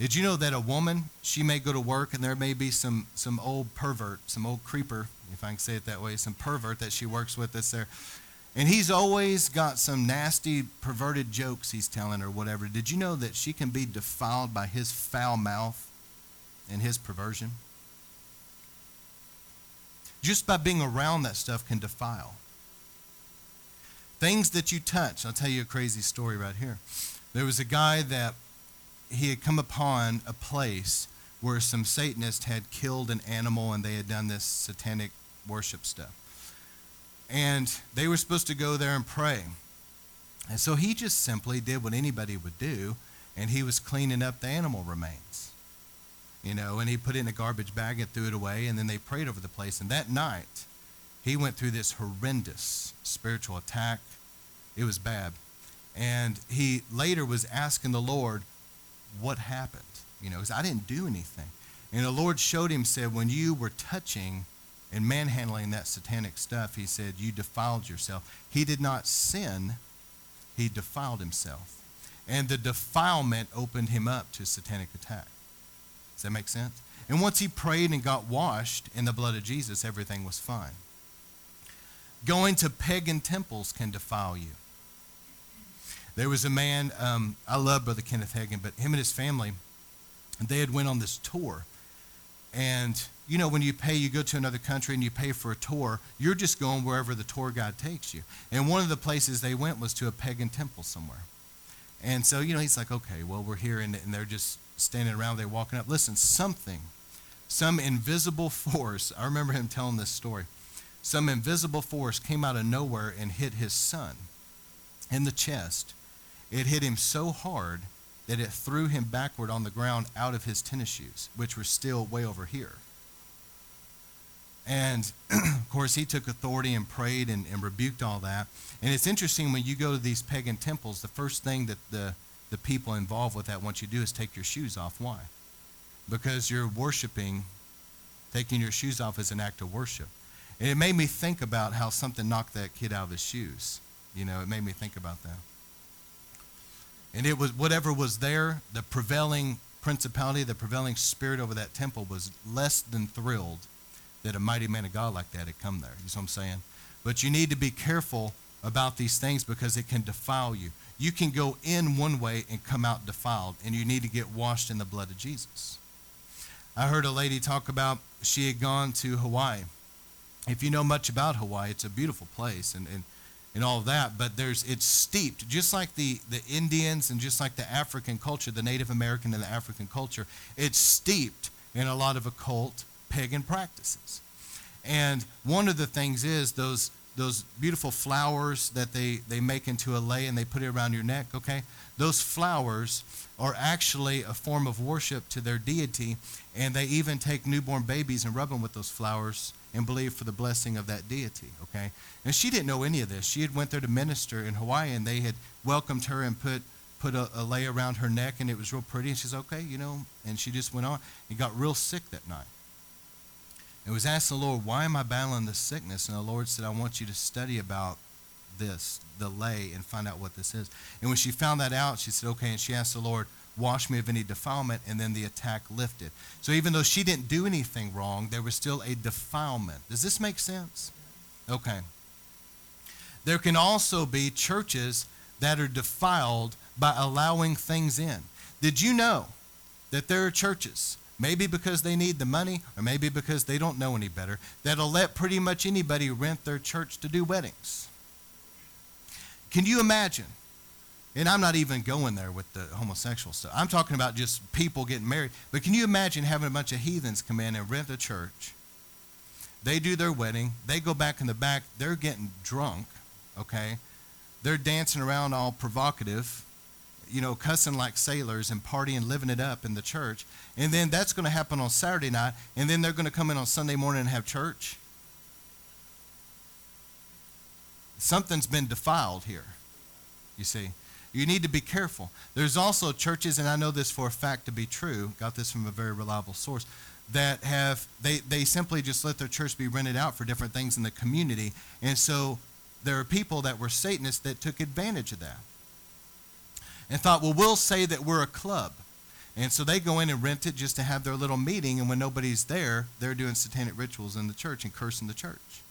Did you know that a woman, she may go to work and there may be some, some old pervert, some old creeper, if I can say it that way, some pervert that she works with that's there. And he's always got some nasty, perverted jokes he's telling or whatever. Did you know that she can be defiled by his foul mouth and his perversion? Just by being around that stuff can defile. Things that you touch. I'll tell you a crazy story right here. There was a guy that he had come upon a place where some Satanists had killed an animal and they had done this satanic worship stuff. And they were supposed to go there and pray. And so he just simply did what anybody would do, and he was cleaning up the animal remains. You know, and he put it in a garbage bag and threw it away, and then they prayed over the place. And that night, he went through this horrendous spiritual attack. It was bad. And he later was asking the Lord, what happened? You know, because I didn't do anything. And the Lord showed him, said, when you were touching and manhandling that satanic stuff, he said, You defiled yourself. He did not sin, he defiled himself. And the defilement opened him up to satanic attack. Does that make sense? And once he prayed and got washed in the blood of Jesus, everything was fine. Going to pagan temples can defile you. There was a man, um, I love Brother Kenneth Hagin, but him and his family, they had went on this tour. And you know, when you pay, you go to another country and you pay for a tour, you're just going wherever the tour guide takes you. And one of the places they went was to a pagan temple somewhere. And so, you know, he's like, okay, well, we're here, and, and they're just standing around, they're walking up. Listen, something, some invisible [laughs] force, I remember him telling this story. Some invisible force came out of nowhere and hit his son in the chest. It hit him so hard that it threw him backward on the ground out of his tennis shoes, which were still way over here. And [clears throat] of course, he took authority and prayed and, and, rebuked all that. And it's interesting when you go to these pagan temples, the first thing that the, the people involved with that want you to do is take your shoes off. Why? Because you're worshiping, taking your shoes off is an act of worship. And it made me think about how something knocked that kid out of his shoes. You know, it made me think about that. And it was whatever was there, the prevailing principality, the prevailing spirit over that temple was less than thrilled that a mighty man of God like that had come there. You know what I'm saying? But you need to be careful about these things because it can defile you. You can go in one way and come out defiled, and you need to get washed in the blood of Jesus. I heard a lady talk about she had gone to Hawaii. If you know much about Hawaii, it's a beautiful place and, and, and all of that, but there's it's steeped, just like the, the Indians and just like the African culture, the Native American and the African culture, it's steeped in a lot of occult pagan practices. And one of the things is those those beautiful flowers that they, they make into a lei and they put it around your neck, okay? Those flowers are actually a form of worship to their deity, and they even take newborn babies and rub them with those flowers and believe for the blessing of that deity, okay? And she didn't know any of this. She had went there to minister in Hawaii, and they had welcomed her and put put a, a lei around her neck, and it was real pretty. And she's okay, you know, and she just went on and got real sick that night and was asked the Lord, why am I battling this sickness? And the Lord said, I want you to study about this, the lei, and find out what this is. And when she found that out, she said, okay, and she asked the Lord, wash me of any defilement, and then the attack lifted. So even though she didn't do anything wrong, there was still a defilement. Does this make sense? Okay. There can also be churches that are defiled by allowing things in. Did you know that there are churches maybe because they need the money or maybe because they don't know any better, that'll let pretty much anybody rent their church to do weddings. Can you imagine? And I'm not even going there with the homosexual stuff. I'm talking about just people getting married. But can you imagine having a bunch of heathens come in and rent a church? They do their wedding. They go back in the back. They're getting drunk, okay? They're dancing around all provocative you know, cussing like sailors and partying, living it up in the church. And then that's going to happen on Saturday night, and then they're going to come in on Sunday morning and have church. Something's been defiled here, you see. You need to be careful. There's also churches, and I know this for a fact to be true, got this from a very reliable source, that have, they, they simply just let their church be rented out for different things in the community. And so there are people that were Satanists that took advantage of that and thought, well, we'll say that we're a club. And so they go in and rent it just to have their little meeting. And when nobody's there, they're doing satanic rituals in the church and cursing the church.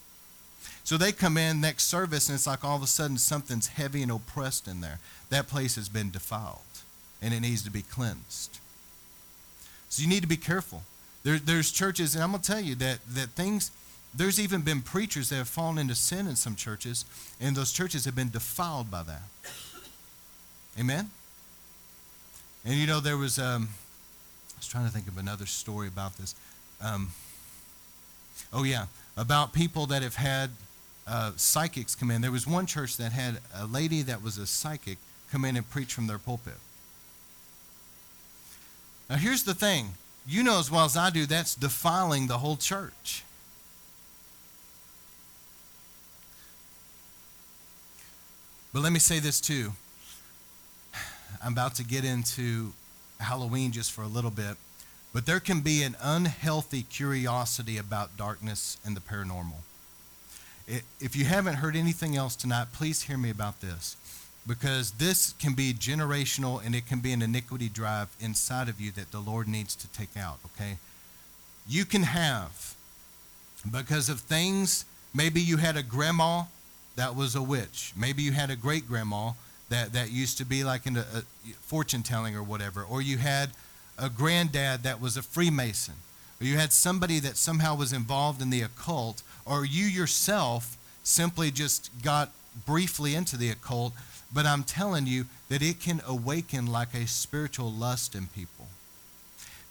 So they come in next service, and it's like all of a sudden something's heavy and oppressed in there. That place has been defiled, and it needs to be cleansed. So you need to be careful. There, there's churches, and I'm going to tell you that, that things, there's even been preachers that have fallen into sin in some churches, and those churches have been defiled by that. Amen? And you know, there was, um, I was trying to think of another story about this. Um, oh, yeah, about people that have had uh, psychics come in. There was one church that had a lady that was a psychic come in and preach from their pulpit. Now, here's the thing you know as well as I do, that's defiling the whole church. But let me say this too. I'm about to get into Halloween just for a little bit, but there can be an unhealthy curiosity about darkness and the paranormal. If you haven't heard anything else tonight, please hear me about this because this can be generational and it can be an iniquity drive inside of you that the Lord needs to take out, okay? You can have, because of things, maybe you had a grandma that was a witch. Maybe you had a great grandma that, that used to be like in a, a uh, fortune telling or whatever. Or you had a granddad that was a Freemason. Or you had somebody that somehow was involved in the occult. Or you yourself simply just got briefly into the occult. But I'm telling you that it can awaken like a spiritual lust in people.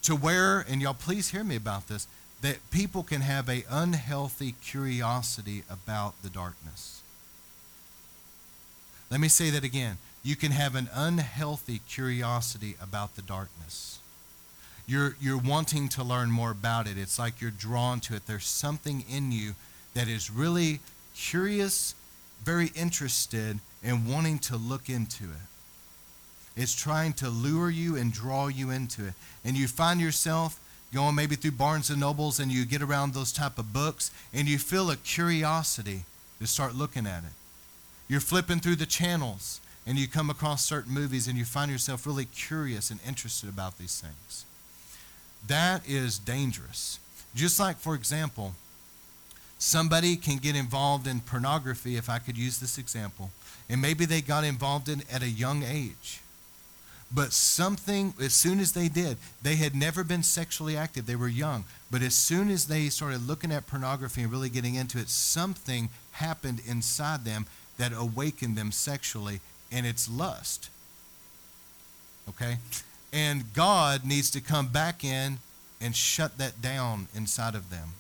To where, and y'all please hear me about this, that people can have a unhealthy curiosity about the darkness. Let me say that again. You can have an unhealthy curiosity about the darkness. You're, you're wanting to learn more about it. It's like you're drawn to it. There's something in you that is really curious, very interested in wanting to look into it. It's trying to lure you and draw you into it. And you find yourself going maybe through Barnes and Nobles and you get around those type of books and you feel a curiosity to start looking at it. You're flipping through the channels and you come across certain movies and you find yourself really curious and interested about these things. That is dangerous. Just like, for example, somebody can get involved in pornography, if I could use this example, and maybe they got involved in at a young age. But something, as soon as they did, they had never been sexually active. They were young. But as soon as they started looking at pornography and really getting into it, something happened inside them that awakened them sexually, and it's lust. Okay? And God needs to come back in and shut that down inside of them.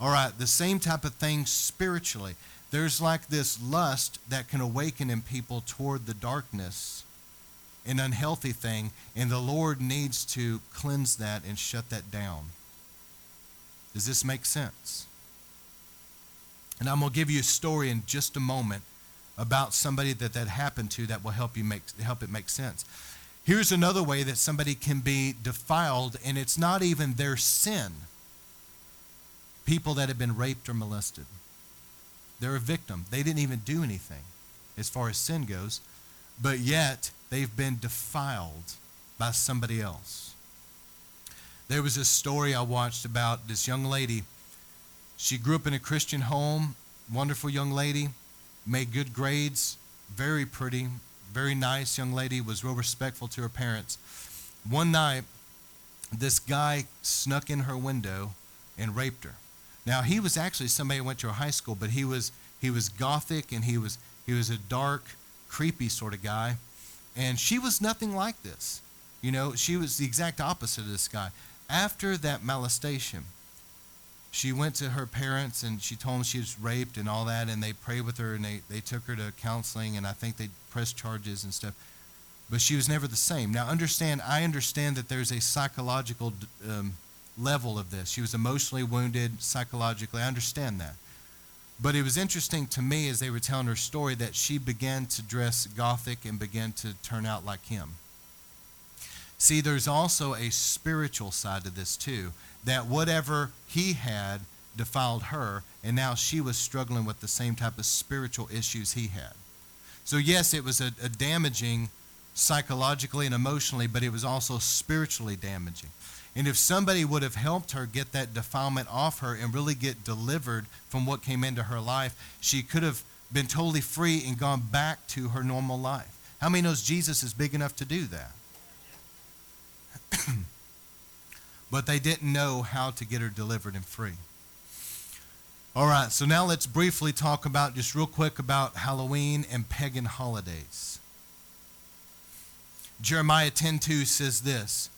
All right, the same type of thing spiritually. There's like this lust that can awaken in people toward the darkness, an unhealthy thing, and the Lord needs to cleanse that and shut that down. Does this make sense? And I'm going to give you a story in just a moment about somebody that that happened to that will help you make help it make sense. Here's another way that somebody can be defiled and it's not even their sin. People that have been raped or molested. They're a victim. They didn't even do anything as far as sin goes, but yet they've been defiled by somebody else. There was a story I watched about this young lady. She grew up in a Christian home, wonderful young lady made good grades, very pretty, very nice young lady, was real respectful to her parents. One night, this guy snuck in her window and raped her. Now he was actually somebody who went to her high school, but he was he was gothic and he was he was a dark, creepy sort of guy, and she was nothing like this. You know, she was the exact opposite of this guy. After that molestation, she went to her parents and she told them she was raped and all that, and they prayed with her and they, they took her to counseling, and I think they pressed charges and stuff. But she was never the same. Now, understand, I understand that there's a psychological um, level of this. She was emotionally wounded psychologically. I understand that. But it was interesting to me as they were telling her story that she began to dress gothic and began to turn out like him. See, there's also a spiritual side to this too that whatever he had defiled her, and now she was struggling with the same type of spiritual issues he had. So, yes, it was a, a damaging psychologically and emotionally, but it was also spiritually damaging. And if somebody would have helped her get that defilement off her and really get delivered from what came into her life, she could have been totally free and gone back to her normal life. How many knows Jesus is big enough to do that? [clears throat] but they didn't know how to get her delivered and free. All right, so now let's briefly talk about, just real quick, about Halloween and pagan holidays. Jeremiah 10:2 says this,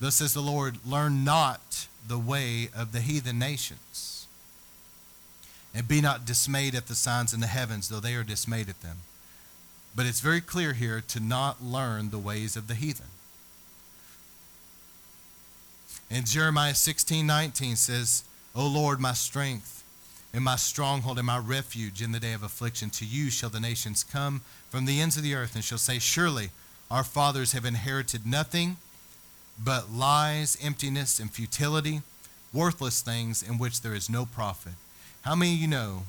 Thus says the Lord, learn not the way of the heathen nations, and be not dismayed at the signs in the heavens, though they are dismayed at them. But it's very clear here to not learn the ways of the heathen. And Jeremiah 16:19 says, O Lord, my strength and my stronghold and my refuge in the day of affliction, to you shall the nations come from the ends of the earth and shall say, Surely our fathers have inherited nothing but lies, emptiness, and futility, worthless things in which there is no profit. How many of you know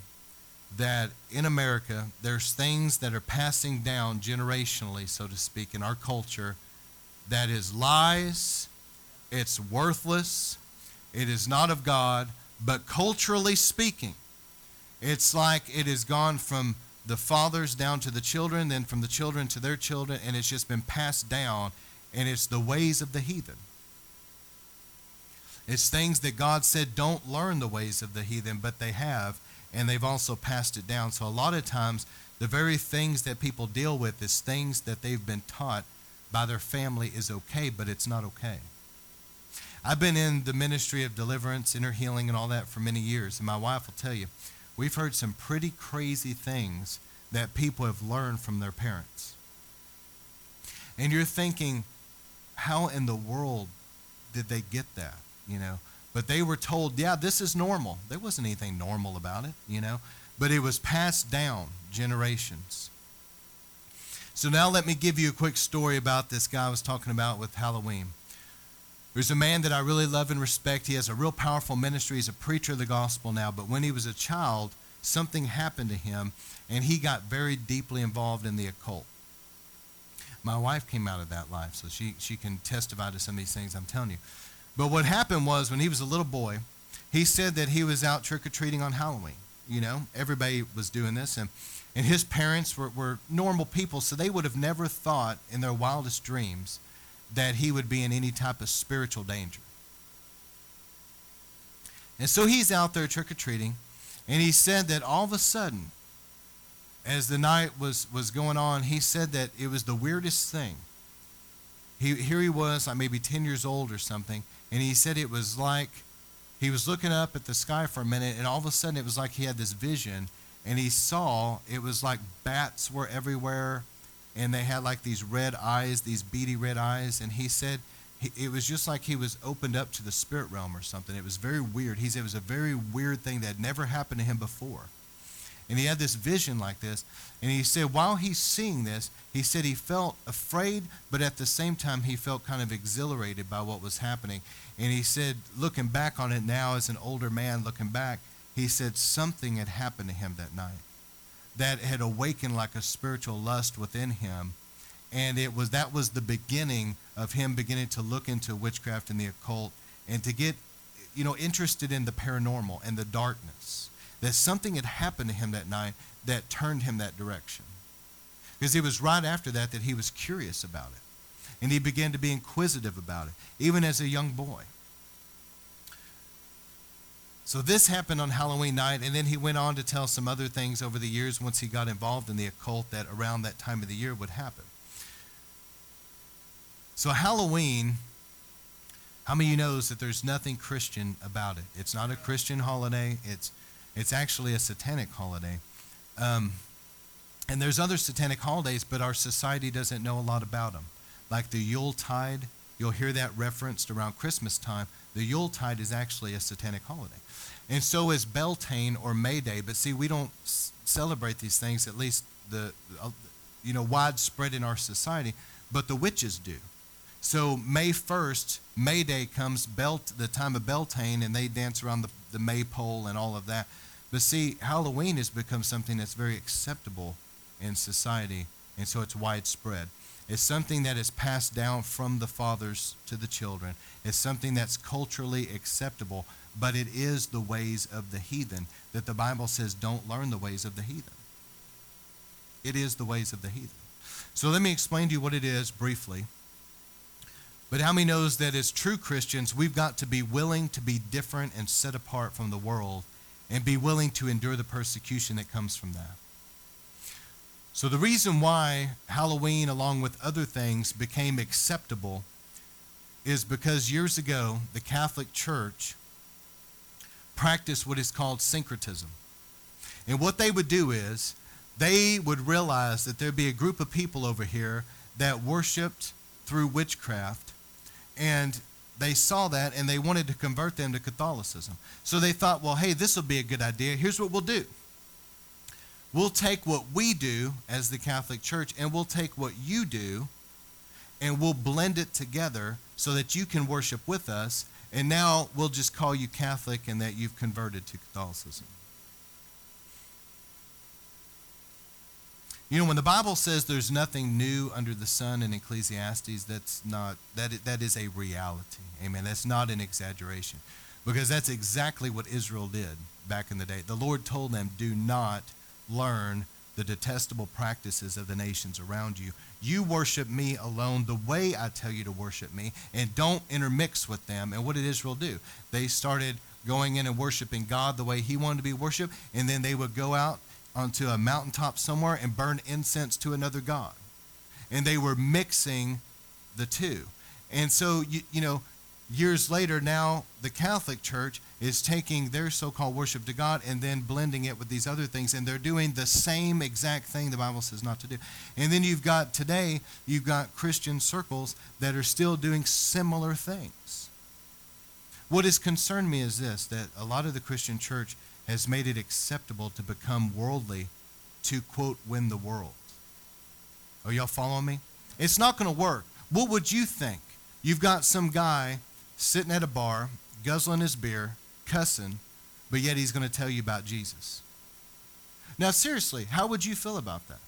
that in America there's things that are passing down generationally, so to speak, in our culture that is lies, it's worthless, it is not of God, but culturally speaking, it's like it has gone from the fathers down to the children, then from the children to their children, and it's just been passed down, and it's the ways of the heathen. It's things that God said don't learn the ways of the heathen, but they have, and they've also passed it down. So a lot of times, the very things that people deal with is things that they've been taught by their family is okay, but it's not okay. I've been in the ministry of deliverance, inner healing, and all that for many years, and my wife will tell you, we've heard some pretty crazy things that people have learned from their parents. And you're thinking, how in the world did they get that? You know, but they were told, yeah, this is normal. There wasn't anything normal about it, you know, but it was passed down generations. So now let me give you a quick story about this guy I was talking about with Halloween. There's a man that I really love and respect. He has a real powerful ministry. He's a preacher of the gospel now. But when he was a child, something happened to him, and he got very deeply involved in the occult. My wife came out of that life, so she, she can testify to some of these things I'm telling you. But what happened was when he was a little boy, he said that he was out trick or treating on Halloween. You know, everybody was doing this, and, and his parents were, were normal people, so they would have never thought in their wildest dreams that he would be in any type of spiritual danger. And so he's out there trick or treating, and he said that all of a sudden, as the night was, was going on, he said that it was the weirdest thing. He, here he was, like maybe 10 years old or something, and he said it was like he was looking up at the sky for a minute, and all of a sudden it was like he had this vision, and he saw it was like bats were everywhere and they had like these red eyes, these beady red eyes. And he said he, it was just like he was opened up to the spirit realm or something. It was very weird. He said it was a very weird thing that had never happened to him before. And he had this vision like this. And he said while he's seeing this, he said he felt afraid, but at the same time, he felt kind of exhilarated by what was happening. And he said, looking back on it now as an older man, looking back, he said something had happened to him that night that had awakened like a spiritual lust within him. And it was that was the beginning of him beginning to look into witchcraft and the occult and to get you know interested in the paranormal and the darkness. That something had happened to him that night that turned him that direction. Because it was right after that that he was curious about it. And he began to be inquisitive about it even as a young boy so this happened on Halloween night, and then he went on to tell some other things over the years once he got involved in the occult that around that time of the year would happen. So Halloween, how many of you knows that there's nothing Christian about it? It's not a Christian holiday. It's it's actually a satanic holiday. Um, and there's other satanic holidays, but our society doesn't know a lot about them. Like the Yule Tide, you'll hear that referenced around Christmas time. The Yule Tide is actually a satanic holiday. And so is Beltane or May Day. But see, we don't s- celebrate these things, at least the, uh, you know, widespread in our society, but the witches do. So May 1st, May Day comes, Belt, the time of Beltane, and they dance around the, the maypole and all of that. But see, Halloween has become something that's very acceptable in society, and so it's widespread. It's something that is passed down from the fathers to the children. It's something that's culturally acceptable, but it is the ways of the heathen that the Bible says don't learn the ways of the heathen. It is the ways of the heathen. So let me explain to you what it is briefly. But how many knows that as true Christians, we've got to be willing to be different and set apart from the world and be willing to endure the persecution that comes from that. So the reason why Halloween, along with other things, became acceptable is because years ago, the Catholic Church practiced what is called syncretism. And what they would do is they would realize that there'd be a group of people over here that worshiped through witchcraft and they saw that and they wanted to convert them to Catholicism. So they thought, well, hey, this will be a good idea. Here's what we'll do we'll take what we do as the Catholic Church and we'll take what you do and we'll blend it together so that you can worship with us. And now we'll just call you Catholic and that you've converted to Catholicism. You know, when the Bible says there's nothing new under the sun in Ecclesiastes, that's not that that is a reality. Amen. That's not an exaggeration. Because that's exactly what Israel did back in the day. The Lord told them, "Do not learn the detestable practices of the nations around you. You worship me alone the way I tell you to worship me, and don't intermix with them." And what did Israel do? They started going in and worshiping God the way he wanted to be worshiped, and then they would go out onto a mountaintop somewhere and burn incense to another god. And they were mixing the two. And so, you, you know, years later, now the Catholic Church is taking their so called worship to God and then blending it with these other things. And they're doing the same exact thing the Bible says not to do. And then you've got today, you've got Christian circles that are still doing similar things. What has concerned me is this that a lot of the Christian church has made it acceptable to become worldly to, quote, win the world. Are y'all following me? It's not going to work. What would you think? You've got some guy sitting at a bar, guzzling his beer, cussing, but yet he's going to tell you about Jesus. Now, seriously, how would you feel about that?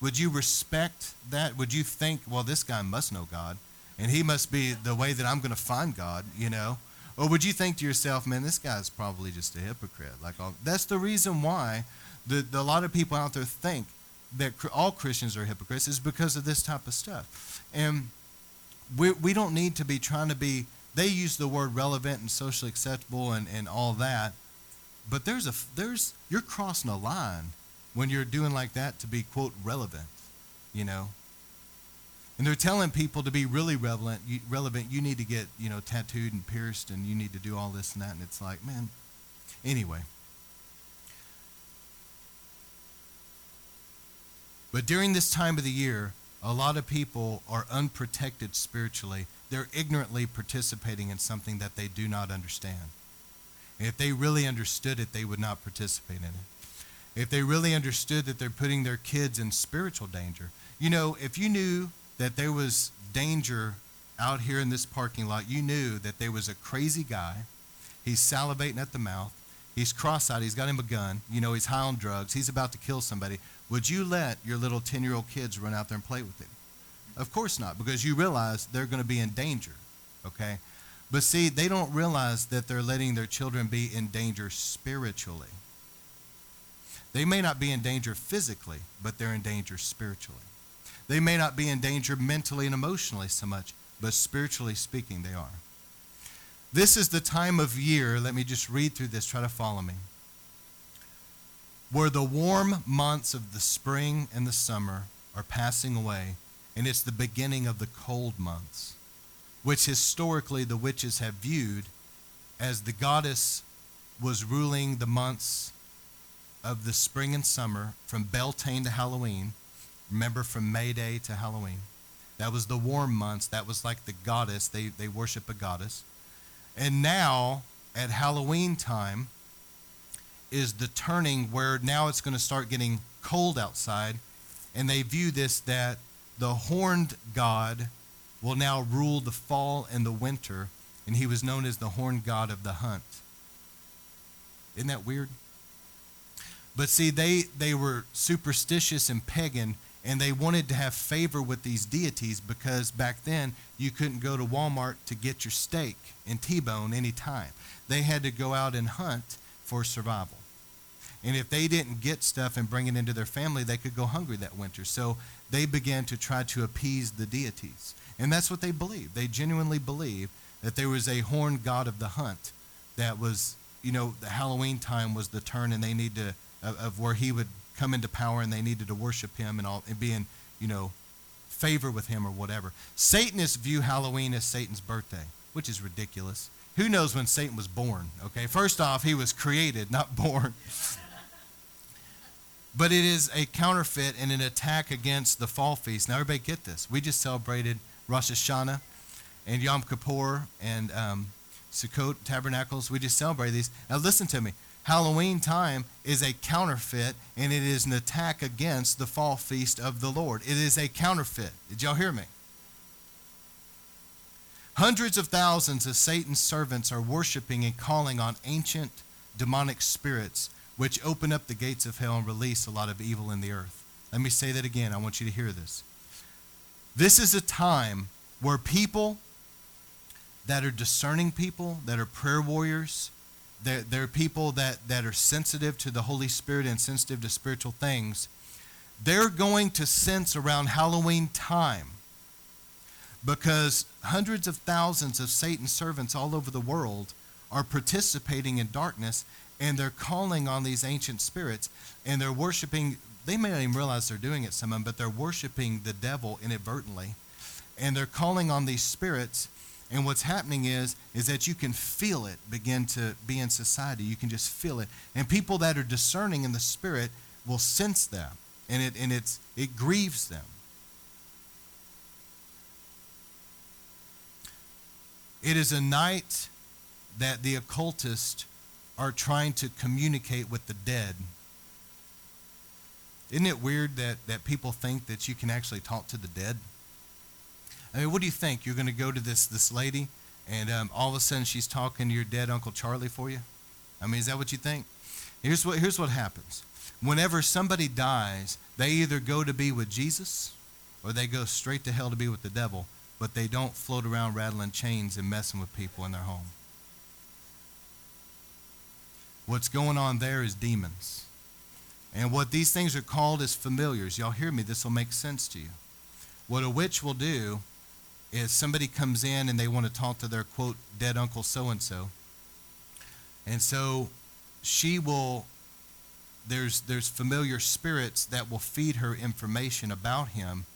Would you respect that? Would you think, well, this guy must know God, and he must be the way that I'm going to find God, you know? Or would you think to yourself, man, this guy's probably just a hypocrite? Like that's the reason why the, the, a lot of people out there think that all Christians are hypocrites is because of this type of stuff. And we, we don't need to be trying to be, they use the word relevant and socially acceptable and, and all that. But there's a, there's, you're crossing a line when you're doing like that to be, quote, relevant, you know. And they're telling people to be really relevant, you, relevant, you need to get, you know, tattooed and pierced and you need to do all this and that. And it's like, man, anyway. But during this time of the year, a lot of people are unprotected spiritually. They're ignorantly participating in something that they do not understand. If they really understood it, they would not participate in it. If they really understood that they're putting their kids in spiritual danger. You know, if you knew that there was danger out here in this parking lot, you knew that there was a crazy guy. He's salivating at the mouth. He's cross eyed. He's got him a gun. You know, he's high on drugs. He's about to kill somebody. Would you let your little 10 year old kids run out there and play with him? Of course not, because you realize they're going to be in danger. Okay? But see, they don't realize that they're letting their children be in danger spiritually. They may not be in danger physically, but they're in danger spiritually. They may not be in danger mentally and emotionally so much, but spiritually speaking, they are. This is the time of year, let me just read through this, try to follow me, where the warm months of the spring and the summer are passing away, and it's the beginning of the cold months, which historically the witches have viewed as the goddess was ruling the months of the spring and summer from Beltane to Halloween Remember from May Day to Halloween? That was the warm months. That was like the goddess. They, they worship a goddess. And now, at Halloween time, is the turning where now it's going to start getting cold outside. And they view this that the horned god will now rule the fall and the winter. And he was known as the horned god of the hunt. Isn't that weird? But see, they, they were superstitious and pagan and they wanted to have favor with these deities because back then you couldn't go to Walmart to get your steak and T-bone anytime. They had to go out and hunt for survival. And if they didn't get stuff and bring it into their family, they could go hungry that winter. So they began to try to appease the deities. And that's what they believed. They genuinely believed that there was a horned god of the hunt that was, you know, the Halloween time was the turn and they need to, of, of where he would come into power and they needed to worship him and all, and be in, you know, favor with him or whatever. Satanists view Halloween as Satan's birthday, which is ridiculous. Who knows when Satan was born? Okay, first off, he was created, not born. [laughs] but it is a counterfeit and an attack against the fall feast. Now, everybody get this. We just celebrated Rosh Hashanah and Yom Kippur and um, Sukkot Tabernacles. We just celebrated these. Now, listen to me. Halloween time is a counterfeit and it is an attack against the fall feast of the Lord. It is a counterfeit. Did y'all hear me? Hundreds of thousands of Satan's servants are worshiping and calling on ancient demonic spirits, which open up the gates of hell and release a lot of evil in the earth. Let me say that again. I want you to hear this. This is a time where people that are discerning people, that are prayer warriors, they're, they're people that, that are sensitive to the Holy Spirit and sensitive to spiritual things. They're going to sense around Halloween time because hundreds of thousands of Satan's servants all over the world are participating in darkness and they're calling on these ancient spirits and they're worshiping. They may not even realize they're doing it, some of them, but they're worshiping the devil inadvertently. And they're calling on these spirits. And what's happening is, is that you can feel it begin to be in society. You can just feel it. And people that are discerning in the spirit will sense that. And it, and it's, it grieves them. It is a night that the occultists are trying to communicate with the dead. Isn't it weird that, that people think that you can actually talk to the dead? I mean, what do you think? You're going to go to this, this lady, and um, all of a sudden she's talking to your dead Uncle Charlie for you? I mean, is that what you think? Here's what, here's what happens. Whenever somebody dies, they either go to be with Jesus or they go straight to hell to be with the devil but they don't float around rattling chains and messing with people in their home. What's going on there is demons. And what these things are called is familiars. Y'all hear me? This will make sense to you. What a witch will do is somebody comes in and they want to talk to their quote dead uncle so and so. And so she will there's there's familiar spirits that will feed her information about him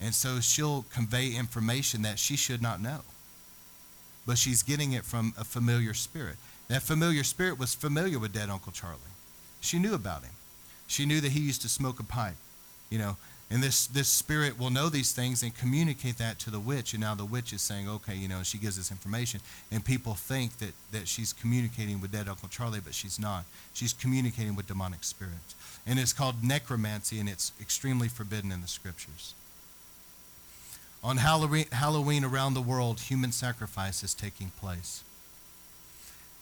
and so she'll convey information that she should not know. But she's getting it from a familiar spirit. That familiar spirit was familiar with dead Uncle Charlie. She knew about him. She knew that he used to smoke a pipe, you know. And this, this spirit will know these things and communicate that to the witch. And now the witch is saying, okay, you know, she gives this information. And people think that, that she's communicating with dead Uncle Charlie, but she's not. She's communicating with demonic spirits. And it's called necromancy, and it's extremely forbidden in the scriptures. On Halloween Halloween around the world, human sacrifice is taking place.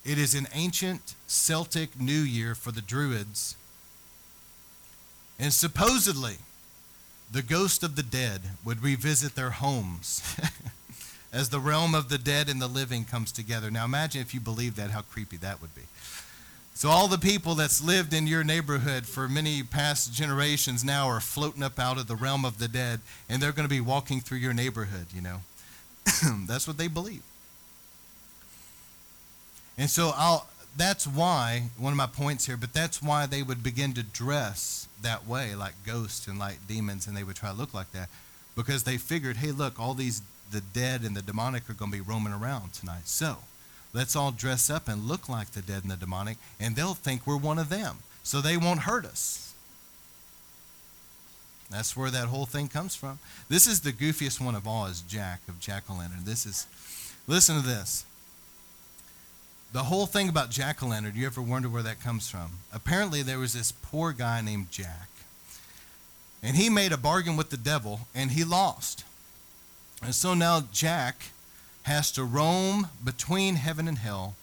It is an ancient Celtic New Year for the Druids. And supposedly, the ghost of the dead would revisit their homes [laughs] as the realm of the dead and the living comes together. Now, imagine if you believe that, how creepy that would be. So all the people that's lived in your neighborhood for many past generations now are floating up out of the realm of the dead, and they're going to be walking through your neighborhood, you know. [clears throat] that's what they believe. And so I'll that's why one of my points here, but that's why they would begin to dress that way, like ghosts and like demons, and they would try to look like that. Because they figured, hey, look, all these the dead and the demonic are going to be roaming around tonight. So Let's all dress up and look like the dead and the demonic, and they'll think we're one of them. So they won't hurt us. That's where that whole thing comes from. This is the goofiest one of all, is Jack of Jack o' Lantern. This is, listen to this. The whole thing about Jack o' Lantern, you ever wonder where that comes from? Apparently, there was this poor guy named Jack. And he made a bargain with the devil, and he lost. And so now Jack has to roam between heaven and hell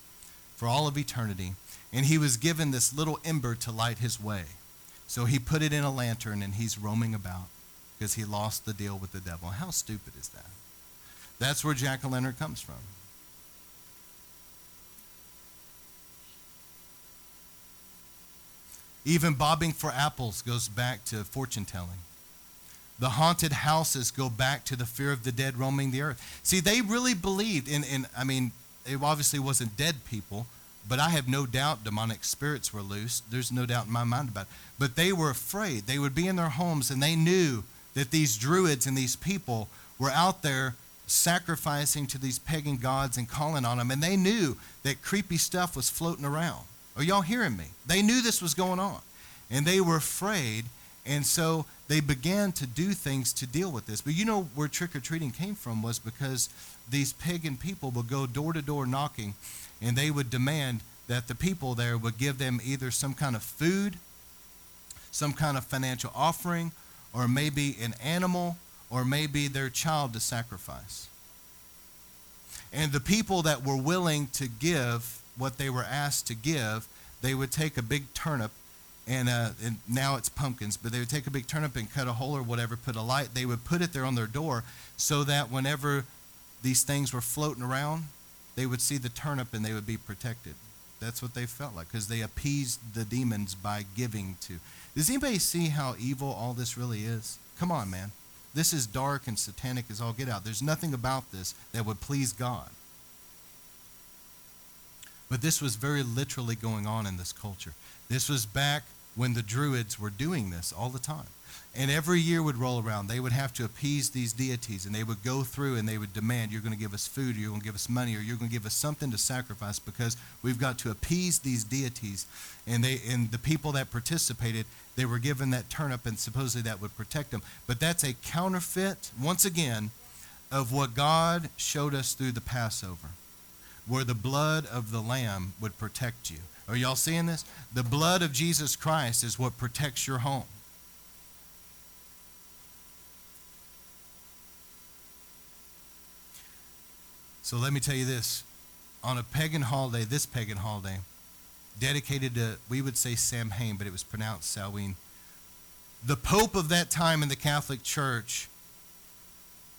for all of eternity. And he was given this little ember to light his way. So he put it in a lantern and he's roaming about. because he lost the deal with the devil. How stupid is that? That's where Jack o' lantern comes from. Even bobbing for apples goes back to fortune telling. The haunted houses go back to the fear of the dead roaming the earth. See, they really believed in, in I mean, it obviously wasn't dead people, but I have no doubt demonic spirits were loose. There's no doubt in my mind about it. But they were afraid. They would be in their homes and they knew that these druids and these people were out there sacrificing to these pagan gods and calling on them. And they knew that creepy stuff was floating around. Are y'all hearing me? They knew this was going on. And they were afraid. And so they began to do things to deal with this. But you know where trick or treating came from was because these pagan people would go door to door knocking and they would demand that the people there would give them either some kind of food, some kind of financial offering, or maybe an animal, or maybe their child to sacrifice. And the people that were willing to give what they were asked to give, they would take a big turnip, and, uh, and now it's pumpkins, but they would take a big turnip and cut a hole or whatever, put a light, they would put it there on their door so that whenever these things were floating around, they would see the turnip and they would be protected. That's what they felt like because they appeased the demons by giving to. Does anybody see how evil all this really is? Come on, man. This is dark and satanic as all get out. There's nothing about this that would please God. But this was very literally going on in this culture. This was back when the Druids were doing this all the time. And every year would roll around. They would have to appease these deities, and they would go through and they would demand, You're going to give us food, or you're going to give us money, or you're going to give us something to sacrifice because we've got to appease these deities. And, they, and the people that participated, they were given that turnip, and supposedly that would protect them. But that's a counterfeit, once again, of what God showed us through the Passover, where the blood of the Lamb would protect you. Are y'all seeing this? The blood of Jesus Christ is what protects your home. So let me tell you this. On a pagan holiday, this pagan holiday, dedicated to, we would say Samhain, but it was pronounced Samhain. The Pope of that time in the Catholic Church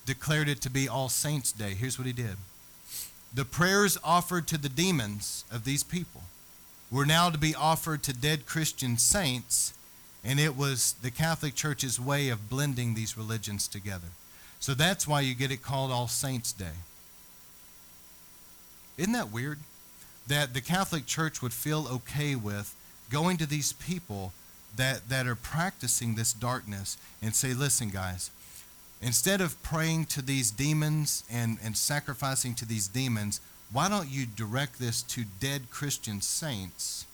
declared it to be All Saints' Day. Here's what he did The prayers offered to the demons of these people were now to be offered to dead Christian saints, and it was the Catholic Church's way of blending these religions together. So that's why you get it called All Saints' Day. Isn't that weird? That the Catholic Church would feel okay with going to these people that, that are practicing this darkness and say, listen, guys, instead of praying to these demons and, and sacrificing to these demons, why don't you direct this to dead Christian saints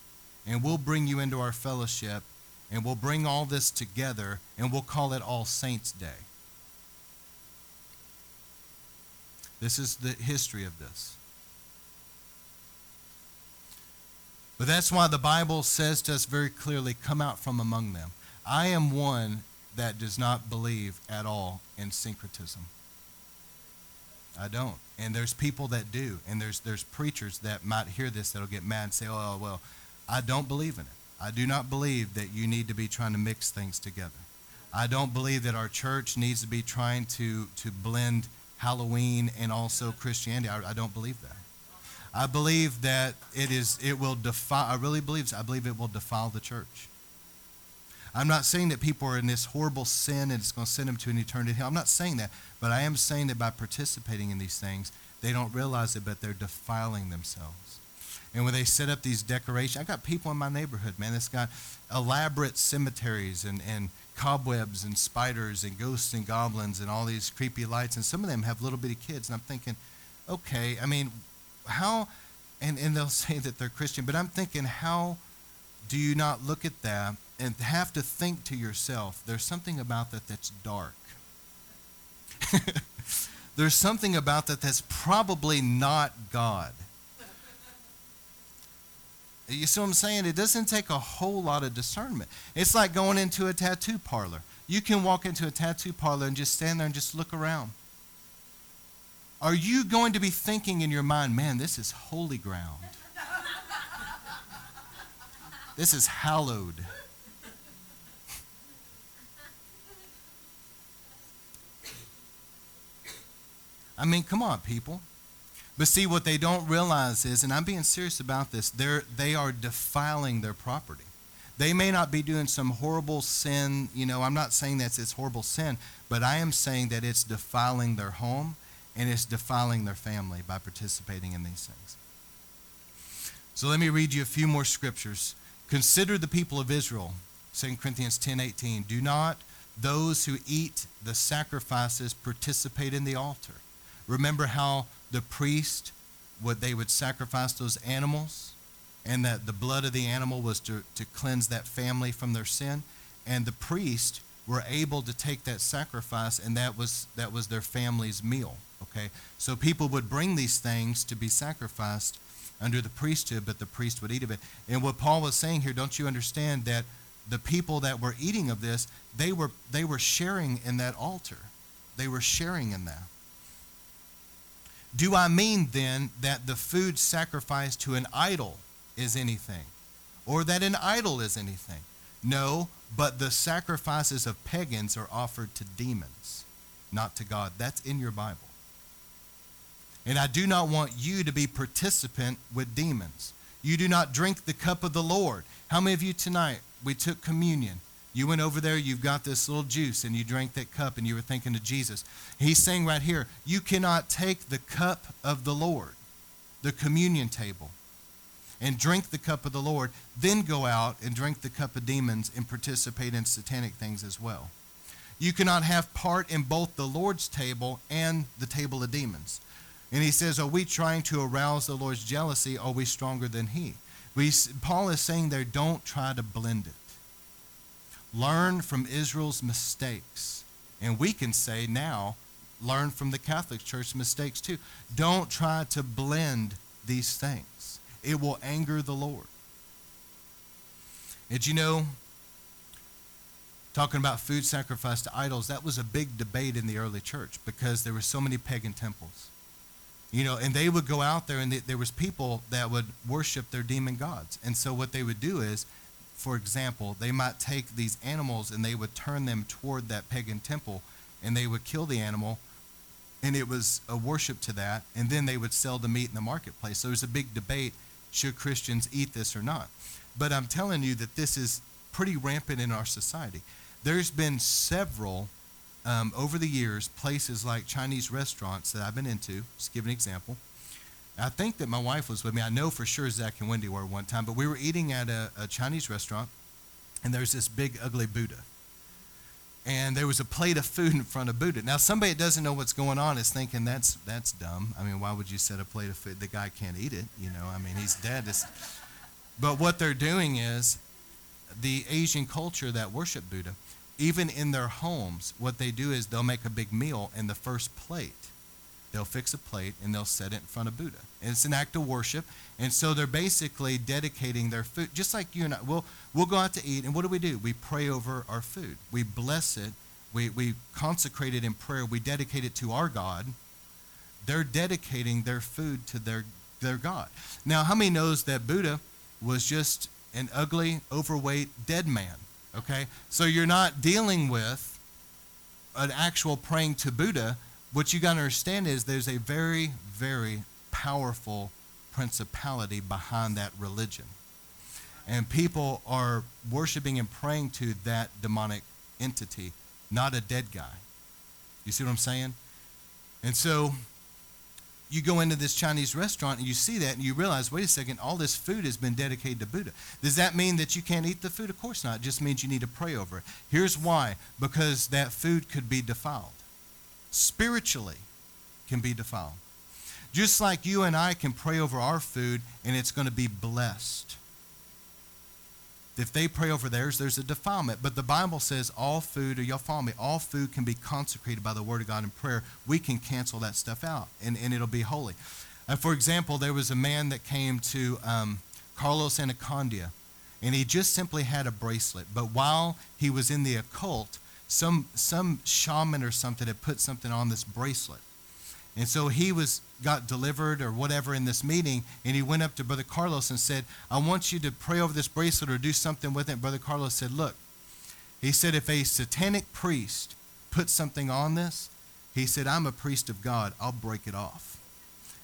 and we'll bring you into our fellowship and we'll bring all this together and we'll call it All Saints' Day. This is the history of this. But that's why the Bible says to us very clearly come out from among them. I am one that does not believe at all in syncretism. I don't. And there's people that do. And there's, there's preachers that might hear this that'll get mad and say, oh, well, I don't believe in it. I do not believe that you need to be trying to mix things together. I don't believe that our church needs to be trying to, to blend Halloween and also Christianity. I, I don't believe that. I believe that it is it will defile I really believe I believe it will defile the church. I'm not saying that people are in this horrible sin and it's going to send them to an eternity hell. I'm not saying that, but I am saying that by participating in these things, they don't realize it, but they're defiling themselves. And when they set up these decorations, I got people in my neighborhood, man, that's got elaborate cemeteries and, and cobwebs and spiders and ghosts and goblins and all these creepy lights. And some of them have little bitty kids. And I'm thinking, okay, I mean, how, and, and they'll [laughs] say that they're Christian, but I'm thinking, how do you not look at that and have to think to yourself, there's something about that that's dark? [laughs] there's something about that that's probably not God. You see what I'm saying? It doesn't take a whole lot of discernment. It's like going into a tattoo parlor. You can walk into a tattoo parlor and just stand there and just look around. Are you going to be thinking in your mind, man, this is holy ground? This is hallowed. I mean, come on, people. But see, what they don't realize is, and I'm being serious about this, they're, they are defiling their property. They may not be doing some horrible sin, you know, I'm not saying that it's horrible sin, but I am saying that it's defiling their home and it's defiling their family by participating in these things. So let me read you a few more scriptures. Consider the people of Israel, 2 Corinthians 10 18. Do not those who eat the sacrifices participate in the altar. Remember how the priest would they would sacrifice those animals? And that the blood of the animal was to, to cleanse that family from their sin? And the priest were able to take that sacrifice and that was that was their family's meal okay? So people would bring these things to be sacrificed under the priesthood but the priest would eat of it. And what paul was saying here don't you understand that the people that were eating of this they were they were sharing in that altar. They were sharing in that do i mean then that the food sacrificed to an idol is anything? Or that an idol is anything? No but the sacrifices of pagans are offered to demons not to god. That's in your bible. And i do not want you to be participant with demons. You do not drink the cup of the lord. How many of you tonight we took communion you went over there, you've got this little juice, and you drank that cup, and you were thinking of Jesus. He's saying right here, you cannot take the cup of the Lord, the communion table, and drink the cup of the Lord, then go out and drink the cup of demons and participate in satanic things as well. You cannot have part in both the Lord's table and the table of demons. And he says, Are we trying to arouse the Lord's jealousy? Are we stronger than he? We, Paul is saying there, don't try to blend it. Learn from Israel's mistakes. And we can say now, learn from the Catholic Church mistakes too. Don't try to blend these things, it will anger the Lord. Did you know, talking about food sacrificed to idols, that was a big debate in the early church because there were so many pagan temples. You know, and they would go out there and they, there was people that would worship their demon gods. And so what they would do is for example, they might take these animals and they would turn them toward that pagan temple and they would kill the animal and it was a worship to that and then they would sell the meat in the marketplace. So there's a big debate should Christians eat this or not. But I'm telling you that this is pretty rampant in our society. There's been several um, over the years places like Chinese restaurants that I've been into. Just give an example I think that my wife was with me. I know for sure Zach and Wendy were one time, but we were eating at a, a Chinese restaurant, and there's this big, ugly Buddha. And there was a plate of food in front of Buddha. Now, somebody that doesn't know what's going on is thinking that's that's dumb. I mean, why would you set a plate of food? The guy can't eat it, you know. I mean, he's dead. It's, [laughs] but what they're doing is the Asian culture that worship Buddha, even in their homes, what they do is they'll make a big meal, and the first plate They'll fix a plate and they'll set it in front of Buddha. And it's an act of worship. And so they're basically dedicating their food, just like you and I. We'll, we'll go out to eat, and what do we do? We pray over our food. We bless it. We, we consecrate it in prayer. We dedicate it to our God. They're dedicating their food to their, their God. Now, how many knows that Buddha was just an ugly, overweight, dead man? Okay? So you're not dealing with an actual praying to Buddha what you got to understand is there's a very, very powerful principality behind that religion. And people are worshiping and praying to that demonic entity, not a dead guy. You see what I'm saying? And so you go into this Chinese restaurant and you see that and you realize, wait a second, all this food has been dedicated to Buddha. Does that mean that you can't eat the food? Of course not. It just means you need to pray over it. Here's why because that food could be defiled spiritually can be defiled. Just like you and I can pray over our food and it's going to be blessed. If they pray over theirs, there's a defilement. But the Bible says all food, or y'all follow me, all food can be consecrated by the Word of God in prayer. We can cancel that stuff out and, and it'll be holy. Uh, for example, there was a man that came to um, Carlos Anacondia and he just simply had a bracelet. But while he was in the occult, some some shaman or something had put something on this bracelet. And so he was got delivered or whatever in this meeting, and he went up to Brother Carlos and said, I want you to pray over this bracelet or do something with it. Brother Carlos said, Look, he said, if a satanic priest puts something on this, He said, I'm a priest of God. I'll break it off.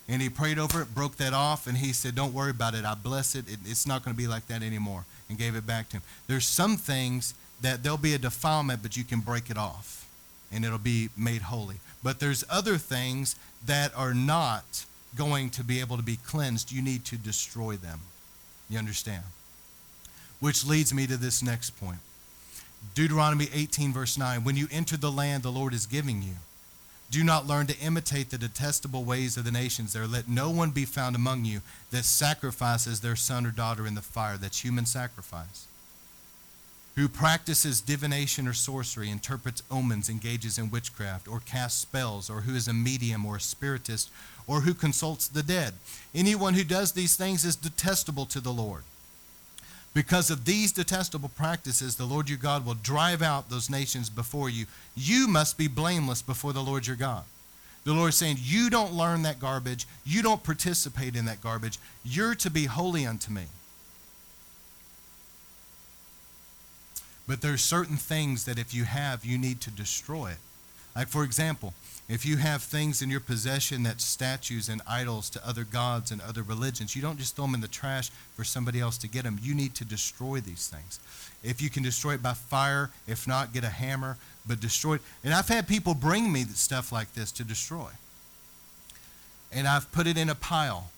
And he prayed over it, broke that off, and he said, Don't worry about it. I bless it. it it's not going to be like that anymore. And gave it back to him. There's some things that there'll be a defilement, but you can break it off and it'll be made holy. But there's other things that are not going to be able to be cleansed. You need to destroy them. You understand? Which leads me to this next point. Deuteronomy 18, verse 9. When you enter the land the Lord is giving you, do not learn to imitate the detestable ways of the nations there. Let no one be found among you that sacrifices their son or daughter in the fire. That's human sacrifice. Who practices divination or sorcery, interprets omens, engages in witchcraft, or casts spells, or who is a medium or a spiritist, or who consults the dead. Anyone who does these things is detestable to the Lord. Because of these detestable practices, the Lord your God will drive out those nations before you. You must be blameless before the Lord your God. The Lord is saying, You don't learn that garbage. You don't participate in that garbage. You're to be holy unto me. But there's certain things that if you have, you need to destroy it. Like, for example, if you have things in your possession that's statues and idols to other gods and other religions, you don't just throw them in the trash for somebody else to get them. You need to destroy these things. If you can destroy it by fire, if not, get a hammer, but destroy it. And I've had people bring me stuff like this to destroy. And I've put it in a pile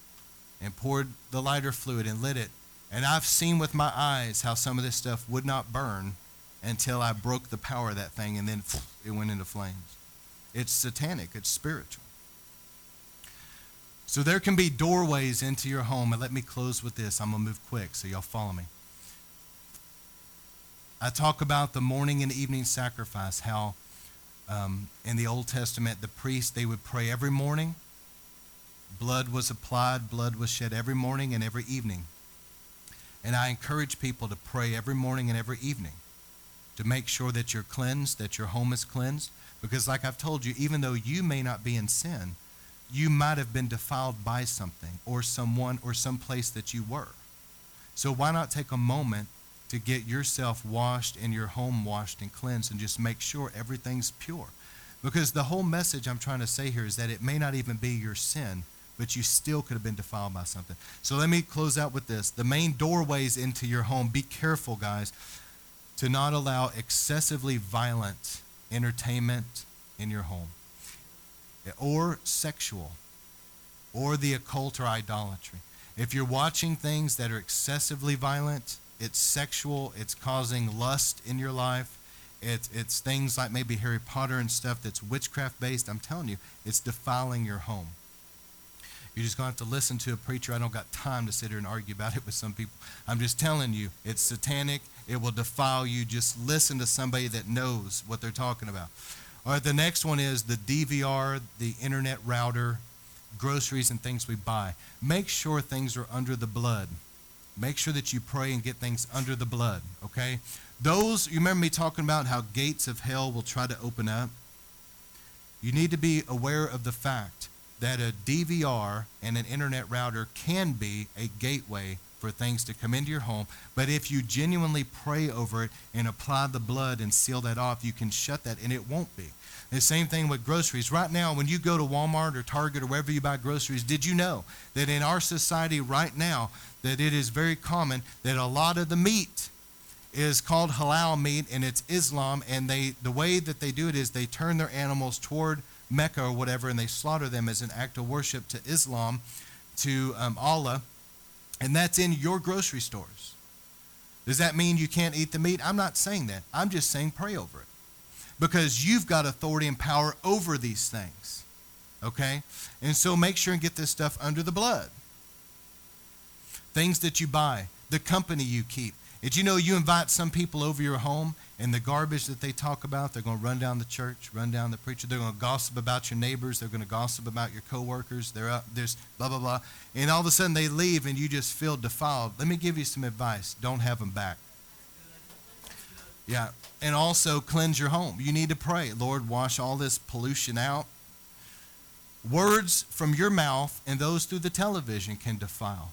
and poured the lighter fluid and lit it. And I've seen with my eyes how some of this stuff would not burn until I broke the power of that thing and then it went into flames. It's satanic, it's spiritual. So there can be doorways into your home. And let me close with this. I'm going to move quick so y'all follow me. I talk about the morning and evening sacrifice, how um, in the Old Testament, the priests, they would pray every morning. Blood was applied, blood was shed every morning and every evening. And I encourage people to pray every morning and every evening to make sure that you're cleansed, that your home is cleansed. Because, like I've told you, even though you may not be in sin, you might have been defiled by something or someone or some place that you were. So, why not take a moment to get yourself washed and your home washed and cleansed and just make sure everything's pure? Because the whole message I'm trying to say here is that it may not even be your sin, but you still could have been defiled by something. So, let me close out with this. The main doorways into your home, be careful, guys, to not allow excessively violent entertainment in your home, or sexual, or the occult or idolatry. If you're watching things that are excessively violent, it's sexual, it's causing lust in your life, it's, it's things like maybe Harry Potter and stuff that's witchcraft based, I'm telling you, it's defiling your home. You're just going to have to listen to a preacher. I don't got time to sit here and argue about it with some people. I'm just telling you, it's satanic. It will defile you. Just listen to somebody that knows what they're talking about. All right, the next one is the DVR, the internet router, groceries and things we buy. Make sure things are under the blood. Make sure that you pray and get things under the blood, okay? Those, you remember me talking about how gates of hell will try to open up? You need to be aware of the fact that a DVR and an internet router can be a gateway for things to come into your home. But if you genuinely pray over it and apply the blood and seal that off, you can shut that and it won't be. The same thing with groceries. Right now, when you go to Walmart or Target or wherever you buy groceries, did you know that in our society right now, that it is very common that a lot of the meat is called halal meat and it's Islam and they the way that they do it is they turn their animals toward Mecca or whatever, and they slaughter them as an act of worship to Islam, to um, Allah, and that's in your grocery stores. Does that mean you can't eat the meat? I'm not saying that. I'm just saying pray over it. Because you've got authority and power over these things. Okay? And so make sure and get this stuff under the blood. Things that you buy, the company you keep, did you know you invite some people over your home and the garbage that they talk about, they're going to run down the church, run down the preacher. They're going to gossip about your neighbors. They're going to gossip about your coworkers. They're up, there's blah, blah, blah. And all of a sudden they leave and you just feel defiled. Let me give you some advice. Don't have them back. Yeah. And also cleanse your home. You need to pray. Lord, wash all this pollution out. Words from your mouth and those through the television can defile.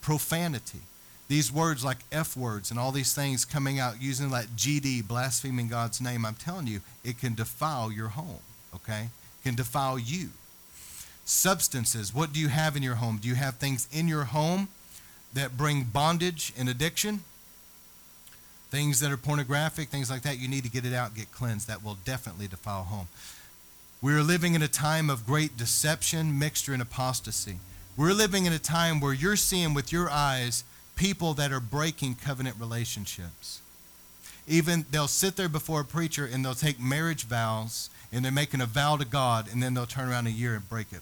Profanity these words like F words and all these things coming out using that GD, blaspheming God's name, I'm telling you, it can defile your home, okay? can defile you. Substances, what do you have in your home? Do you have things in your home that bring bondage and addiction? Things that are pornographic, things like that, you need to get it out, get cleansed. That will definitely defile home. We're living in a time of great deception, mixture, and apostasy. We're living in a time where you're seeing with your eyes people that are breaking covenant relationships. Even they'll sit there before a preacher and they'll take marriage vows and they're making a vow to God and then they'll turn around a year and break it.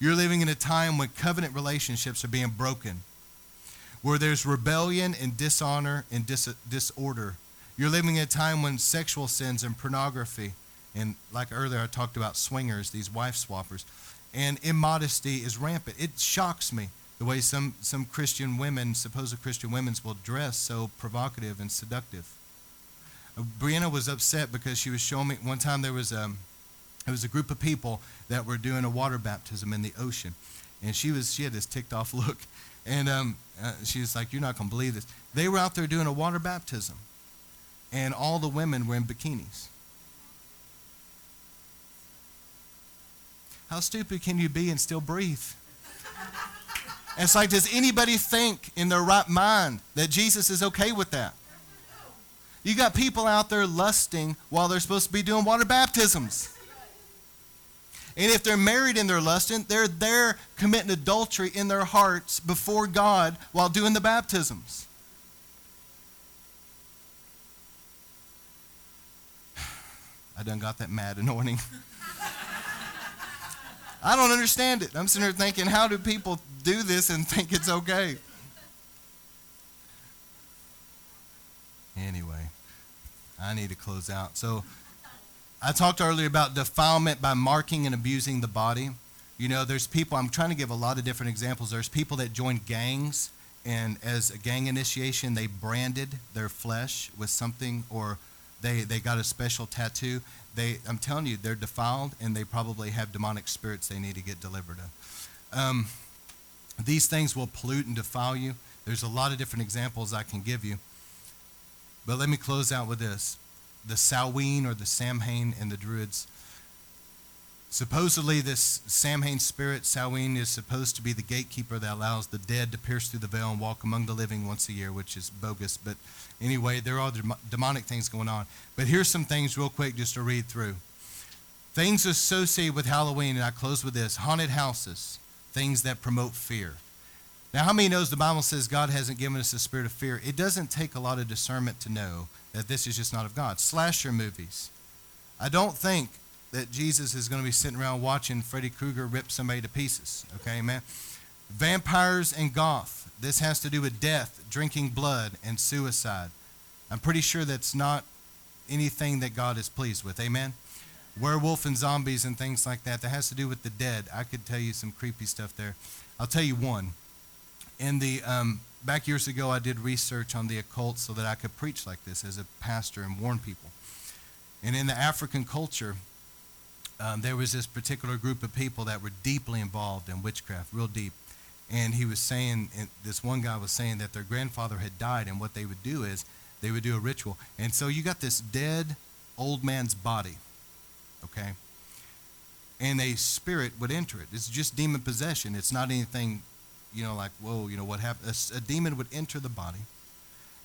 You're living in a time when covenant relationships are being broken, where there's rebellion and dishonor and dis- disorder. You're living in a time when sexual sins and pornography, and like earlier I talked about swingers, these wife swappers, and immodesty is rampant. It shocks me the way some, some Christian women, supposed Christian women, will dress so provocative and seductive. Uh, Brianna was upset because she was showing me one time there was a, um, it was a group of people that were doing a water baptism in the ocean, and she was she had this ticked off [laughs] look, and um, uh, she was like, "You're not gonna believe this." They were out there doing a water baptism, and all the women were in bikinis. How stupid can you be and still breathe? [laughs] it's like, does anybody think in their right mind that Jesus is okay with that? You got people out there lusting while they're supposed to be doing water baptisms. And if they're married and they're lusting, they're there committing adultery in their hearts before God while doing the baptisms. [sighs] I done got that mad anointing. [laughs] I don't understand it. I'm sitting here thinking, how do people do this and think it's okay? Anyway, I need to close out. So, I talked earlier about defilement by marking and abusing the body. You know, there's people, I'm trying to give a lot of different examples. There's people that join gangs, and as a gang initiation, they branded their flesh with something or they, they got a special tattoo. They, I'm telling you, they're defiled and they probably have demonic spirits they need to get delivered of. Um, these things will pollute and defile you. There's a lot of different examples I can give you. But let me close out with this. The Samhain or the Samhain and the Druids Supposedly, this Samhain spirit, Samhain, is supposed to be the gatekeeper that allows the dead to pierce through the veil and walk among the living once a year, which is bogus. But anyway, there are demonic things going on. But here's some things, real quick, just to read through. Things associated with Halloween, and I close with this haunted houses, things that promote fear. Now, how many knows the Bible says God hasn't given us a spirit of fear? It doesn't take a lot of discernment to know that this is just not of God. Slasher movies. I don't think that Jesus is going to be sitting around watching Freddy Krueger rip somebody to pieces. Okay, man? Vampires and goth. This has to do with death, drinking blood, and suicide. I'm pretty sure that's not anything that God is pleased with. Amen? Werewolf and zombies and things like that. That has to do with the dead. I could tell you some creepy stuff there. I'll tell you one. In the um, back years ago, I did research on the occult so that I could preach like this as a pastor and warn people. And in the African culture, um, there was this particular group of people that were deeply involved in witchcraft, real deep. And he was saying, this one guy was saying that their grandfather had died, and what they would do is they would do a ritual. And so you got this dead old man's body, okay? And a spirit would enter it. It's just demon possession. It's not anything, you know, like, whoa, you know, what happened? A, a demon would enter the body,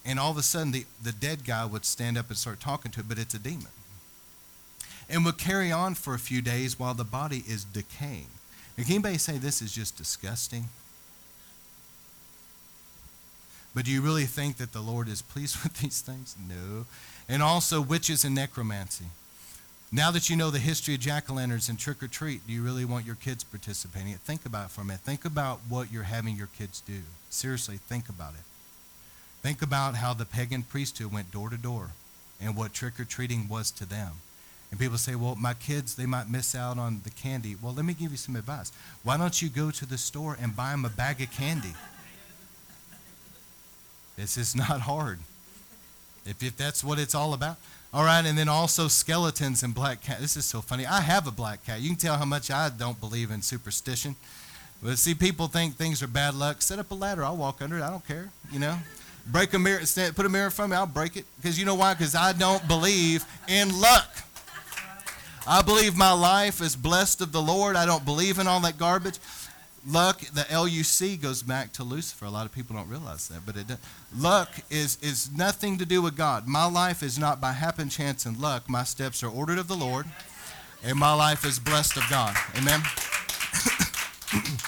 and all of a sudden the, the dead guy would stand up and start talking to it, but it's a demon and would carry on for a few days while the body is decaying. Can anybody say this is just disgusting? But do you really think that the Lord is pleased [laughs] with these things? No. And also witches and necromancy. Now that you know the history of jack o' lanterns and trick or treat, do you really want your kids participating? Think about it for a minute. Think about what you're having your kids do. Seriously, think about it. Think about how the pagan priesthood went door to door and what trick or treating was to them. And people say, well, my kids, they might miss out on the candy. Well, let me give you some advice. Why don't you go to the store and buy them a bag of candy? This is not hard. If, if that's what it's all about. All right, and then also skeletons and black cat. This is so funny. I have a black cat. You can tell how much I don't believe in superstition. But see, people think things are bad luck. Set up a ladder. I'll walk under it. I don't care. You know? Break a mirror, put a mirror in front of me. I'll break it. Because you know why? Because I don't believe in luck. I believe my life is blessed of the Lord. I don't believe in all that garbage. Luck, the LUC goes back to Lucifer. A lot of people don't realize that, but it does. Luck is, is nothing to do with God. My life is not by happen, chance, and luck. My steps are ordered of the Lord, and my life is blessed of God. Amen? [coughs]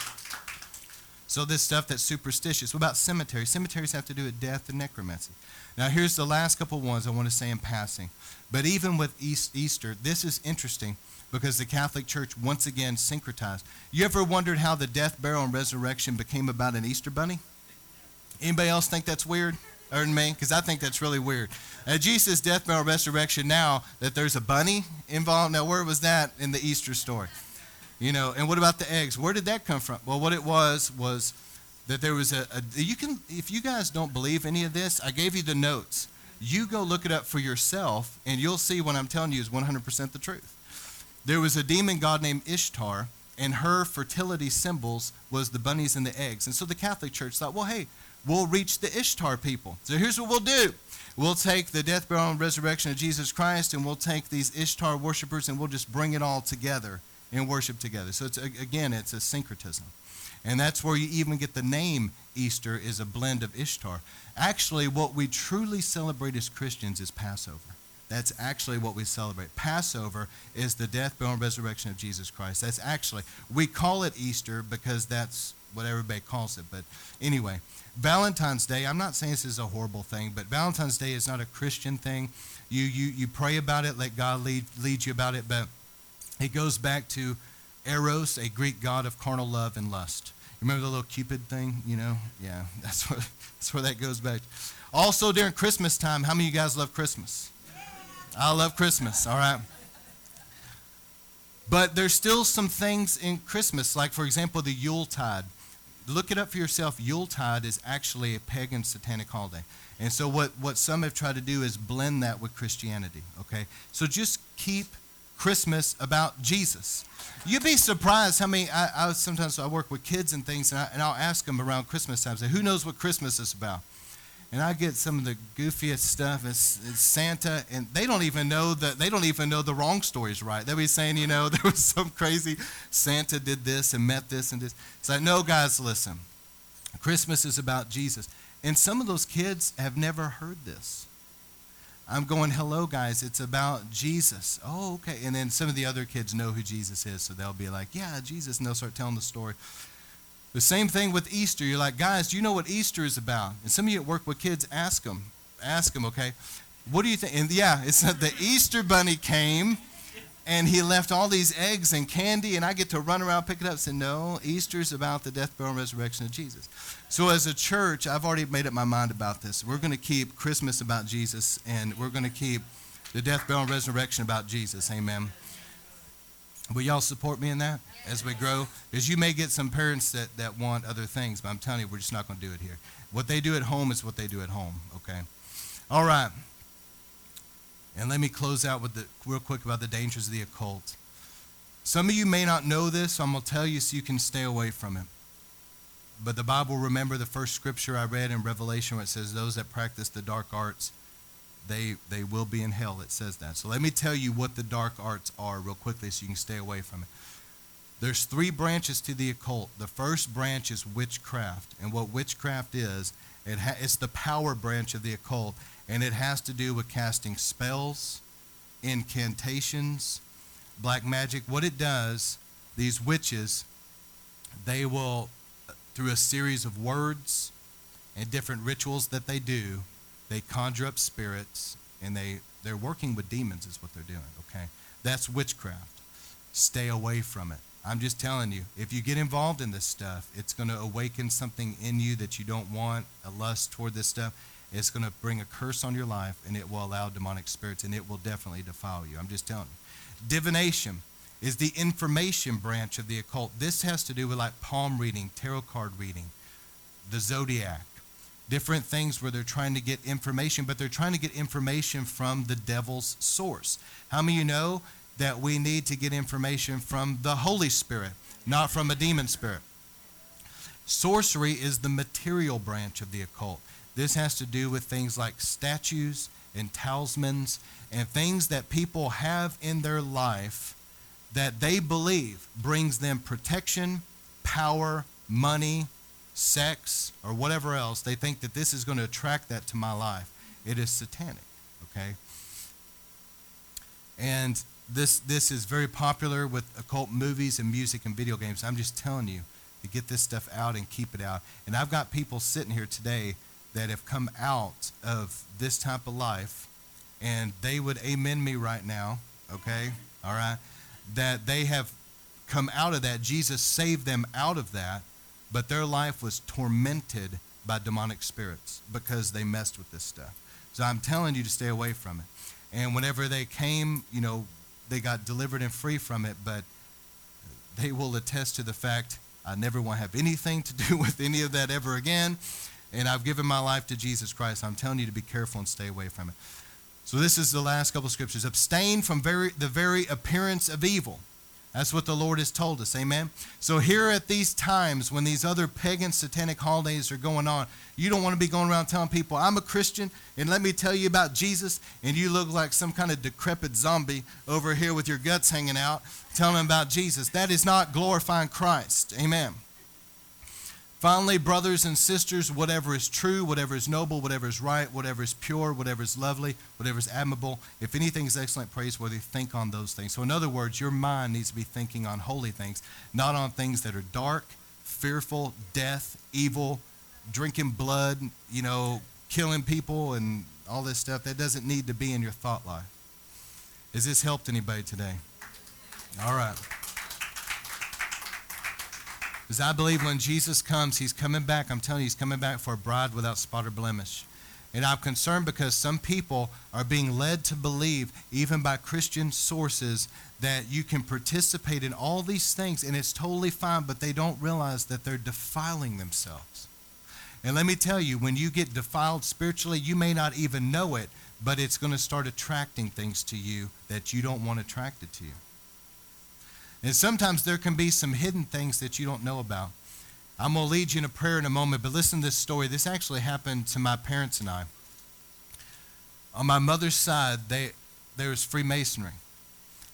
so, this stuff that's superstitious. What about cemeteries? Cemeteries have to do with death and necromancy. Now, here's the last couple ones I want to say in passing. But even with East, Easter, this is interesting because the Catholic Church once again syncretized. You ever wondered how the death, burial, and resurrection became about an Easter bunny? Anybody else think that's weird? Than me? Because I think that's really weird. At Jesus' death, burial, resurrection, now that there's a bunny involved, now where was that in the Easter story? You know, and what about the eggs? Where did that come from? Well, what it was was that there was a, a you can if you guys don't believe any of this, I gave you the notes. You go look it up for yourself, and you'll see what I'm telling you is 100% the truth. There was a demon god named Ishtar, and her fertility symbols was the bunnies and the eggs. And so the Catholic Church thought, well, hey, we'll reach the Ishtar people. So here's what we'll do. We'll take the death, burial, and resurrection of Jesus Christ, and we'll take these Ishtar worshipers, and we'll just bring it all together and worship together. So it's again, it's a syncretism. And that's where you even get the name Easter is a blend of Ishtar. Actually, what we truly celebrate as Christians is Passover. That's actually what we celebrate. Passover is the death, burial, and resurrection of Jesus Christ. That's actually, we call it Easter because that's what everybody calls it. But anyway, Valentine's Day, I'm not saying this is a horrible thing, but Valentine's Day is not a Christian thing. You, you, you pray about it, let God lead, lead you about it, but it goes back to Eros, a Greek god of carnal love and lust. Remember the little Cupid thing? You know? Yeah, [laughs] that's where, that's where that goes back. Also, during Christmas time, how many of you guys love Christmas? I love Christmas, all right? But there's still some things in Christmas, like, for example, the Yuletide. Look it up for yourself. Yuletide is actually a pagan satanic holiday. And so, what, what some have tried to do is blend that with Christianity, okay? So, just keep Christmas about Jesus. You'd be surprised how many. I, I sometimes I work with kids and things, and, I, and I'll ask them around Christmas time, say, "Who knows what Christmas is about?" And I get some of the goofiest stuff. It's, it's Santa, and they don't even know that they don't even know the wrong stories right. They'll be saying, you know, [laughs] there was some crazy Santa did this and met this and this. It's like, no, guys, listen. Christmas is about Jesus, and some of those kids have never heard this. I'm going, hello, guys, it's about Jesus. Oh, okay. And then some of the other kids know who Jesus is, so they'll be like, yeah, Jesus, and they'll start telling the story. The same thing with Easter. You're like, guys, do you know what Easter is about? And some of you at work with kids, ask them. Ask them, okay? What do you think? And yeah, it's the Easter bunny came and he left all these eggs and candy, and I get to run around, pick it up, and say, No, Easter's about the death, burial, and resurrection of Jesus. So, as a church, I've already made up my mind about this. We're going to keep Christmas about Jesus, and we're going to keep the death, burial, and resurrection about Jesus. Amen. Will y'all support me in that as we grow? Because you may get some parents that, that want other things, but I'm telling you, we're just not going to do it here. What they do at home is what they do at home, okay? All right. And let me close out with the real quick about the dangers of the occult. Some of you may not know this, so I'm going to tell you so you can stay away from it. But the Bible, remember the first scripture I read in Revelation where it says, Those that practice the dark arts, they, they will be in hell. It says that. So let me tell you what the dark arts are real quickly so you can stay away from it. There's three branches to the occult. The first branch is witchcraft. And what witchcraft is, it ha- it's the power branch of the occult and it has to do with casting spells, incantations, black magic. What it does, these witches, they will, uh, through a series of words and different rituals that they do, they conjure up spirits and they, they're working with demons, is what they're doing, okay? That's witchcraft. Stay away from it. I'm just telling you, if you get involved in this stuff, it's going to awaken something in you that you don't want, a lust toward this stuff. It's going to bring a curse on your life and it will allow demonic spirits and it will definitely defile you. I'm just telling you. Divination is the information branch of the occult. This has to do with like palm reading, tarot card reading, the zodiac, different things where they're trying to get information, but they're trying to get information from the devil's source. How many of you know that we need to get information from the Holy Spirit, not from a demon spirit? Sorcery is the material branch of the occult. This has to do with things like statues and talismans and things that people have in their life that they believe brings them protection, power, money, sex, or whatever else. They think that this is going to attract that to my life. It is satanic, okay? And this, this is very popular with occult movies and music and video games. I'm just telling you to get this stuff out and keep it out. And I've got people sitting here today that have come out of this type of life, and they would amen me right now, okay? All right? That they have come out of that. Jesus saved them out of that, but their life was tormented by demonic spirits because they messed with this stuff. So I'm telling you to stay away from it. And whenever they came, you know, they got delivered and free from it, but they will attest to the fact I never want to have anything to do [laughs] with any of that ever again. And I've given my life to Jesus Christ. I'm telling you to be careful and stay away from it. So this is the last couple of scriptures. Abstain from very, the very appearance of evil. That's what the Lord has told us. Amen. So here at these times when these other pagan satanic holidays are going on, you don't want to be going around telling people, I'm a Christian, and let me tell you about Jesus, and you look like some kind of decrepit zombie over here with your guts hanging out, telling them about Jesus. That is not glorifying Christ. Amen. Finally, brothers and sisters, whatever is true, whatever is noble, whatever is right, whatever is pure, whatever is lovely, whatever is admirable, if anything is excellent, praiseworthy, think on those things. So, in other words, your mind needs to be thinking on holy things, not on things that are dark, fearful, death, evil, drinking blood, you know, killing people, and all this stuff. That doesn't need to be in your thought life. Has this helped anybody today? All right. Because I believe when Jesus comes, he's coming back. I'm telling you, he's coming back for a bride without spot or blemish. And I'm concerned because some people are being led to believe, even by Christian sources, that you can participate in all these things and it's totally fine, but they don't realize that they're defiling themselves. And let me tell you, when you get defiled spiritually, you may not even know it, but it's going to start attracting things to you that you don't want attracted to you. And sometimes there can be some hidden things that you don't know about. I'm going to lead you in a prayer in a moment, but listen to this story. This actually happened to my parents and I. On my mother's side, they, there was Freemasonry.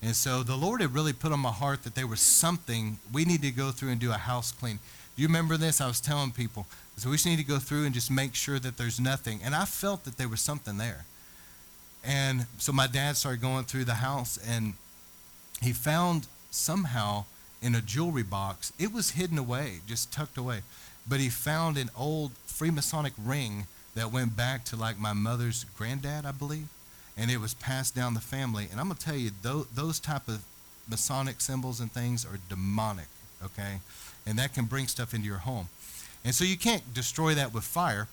And so the Lord had really put on my heart that there was something we need to go through and do a house clean. Do you remember this? I was telling people. So we just need to go through and just make sure that there's nothing. And I felt that there was something there. And so my dad started going through the house and he found somehow in a jewelry box. It was hidden away, just tucked away. But he found an old Freemasonic ring that went back to like my mother's granddad, I believe, and it was passed down the family. And I'm gonna tell you, those, those type of Masonic symbols and things are demonic, okay, and that can bring stuff into your home. And so you can't destroy that with fire.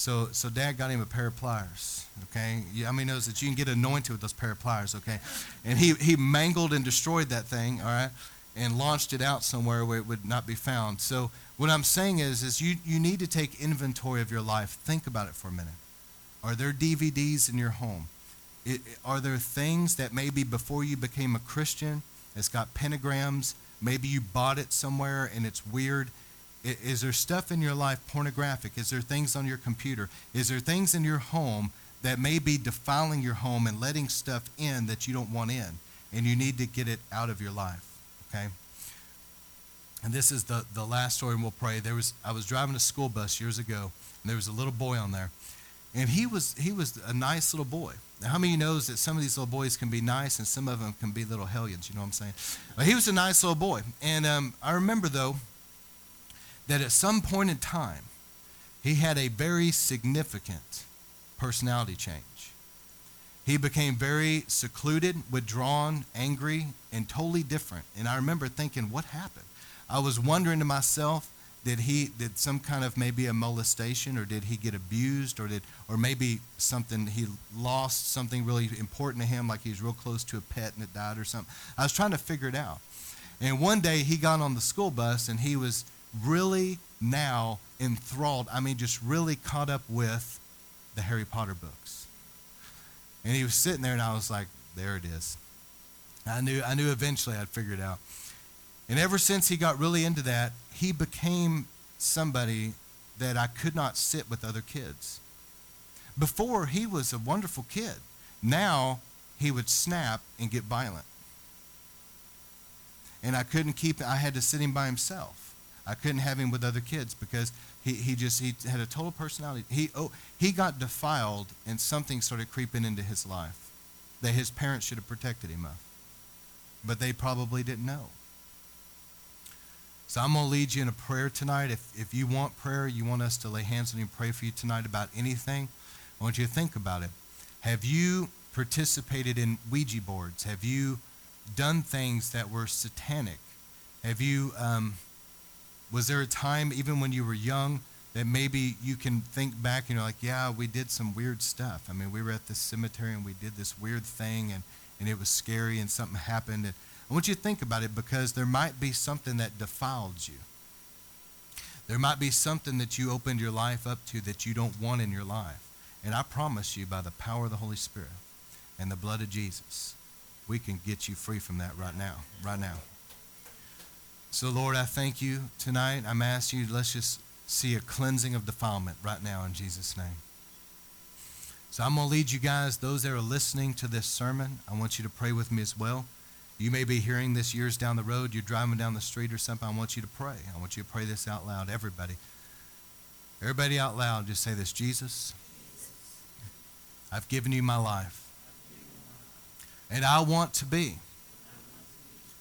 So, so dad got him a pair of pliers, okay? I mean, knows that you can get anointed with those pair of pliers, okay? And he, he mangled and destroyed that thing, all right, and launched it out somewhere where it would not be found. So what I'm saying is, is you, you need to take inventory of your life. Think about it for a minute. Are there DVDs in your home? It, are there things that maybe before you became a Christian, it's got pentagrams, maybe you bought it somewhere and it's weird, is there stuff in your life pornographic? Is there things on your computer? Is there things in your home that may be defiling your home and letting stuff in that you don't want in? And you need to get it out of your life, okay? And this is the, the last story, and we'll pray. There was I was driving a school bus years ago, and there was a little boy on there. And he was he was a nice little boy. Now, how many of you knows that some of these little boys can be nice and some of them can be little hellions? You know what I'm saying? But he was a nice little boy. And um, I remember, though, that at some point in time, he had a very significant personality change. He became very secluded, withdrawn, angry, and totally different. And I remember thinking, what happened? I was wondering to myself, did he did some kind of maybe a molestation or did he get abused or did or maybe something he lost something really important to him like he's real close to a pet and it died or something i was trying to figure it out and one day he got on the school bus and he was really now enthralled, I mean, just really caught up with the Harry Potter books. And he was sitting there, and I was like, there it is. I knew, I knew eventually I'd figure it out. And ever since he got really into that, he became somebody that I could not sit with other kids. Before, he was a wonderful kid. Now, he would snap and get violent. And I couldn't keep, I had to sit him by himself. I couldn't have him with other kids because he, he just, he had a total personality. He, oh, he got defiled and something started creeping into his life that his parents should have protected him of. But they probably didn't know. So I'm to lead you in a prayer tonight. If, if you want prayer, you want us to lay hands on you and pray for you tonight about anything, I want you to think about it. Have you participated in Ouija boards? Have you done things that were satanic? Have you, um, was there a time, even when you were young, that maybe you can think back and you're like, yeah, we did some weird stuff. I mean, we were at this cemetery and we did this weird thing and, and it was scary and something happened. And I want you to think about it because there might be something that defiled you. There might be something that you opened your life up to that you don't want in your life. And I promise you, by the power of the Holy Spirit and the blood of Jesus, we can get you free from that right now. Right now. So, Lord, I thank you tonight. I'm asking you, let's just see a cleansing of defilement right now in Jesus' name. So, I'm going to lead you guys, those that are listening to this sermon, I want you to pray with me as well. You may be hearing this years down the road. You're driving down the street or something. I want you to pray. I want you to pray this out loud. Everybody. Everybody out loud, just say this Jesus, I've given you my life. And I want to be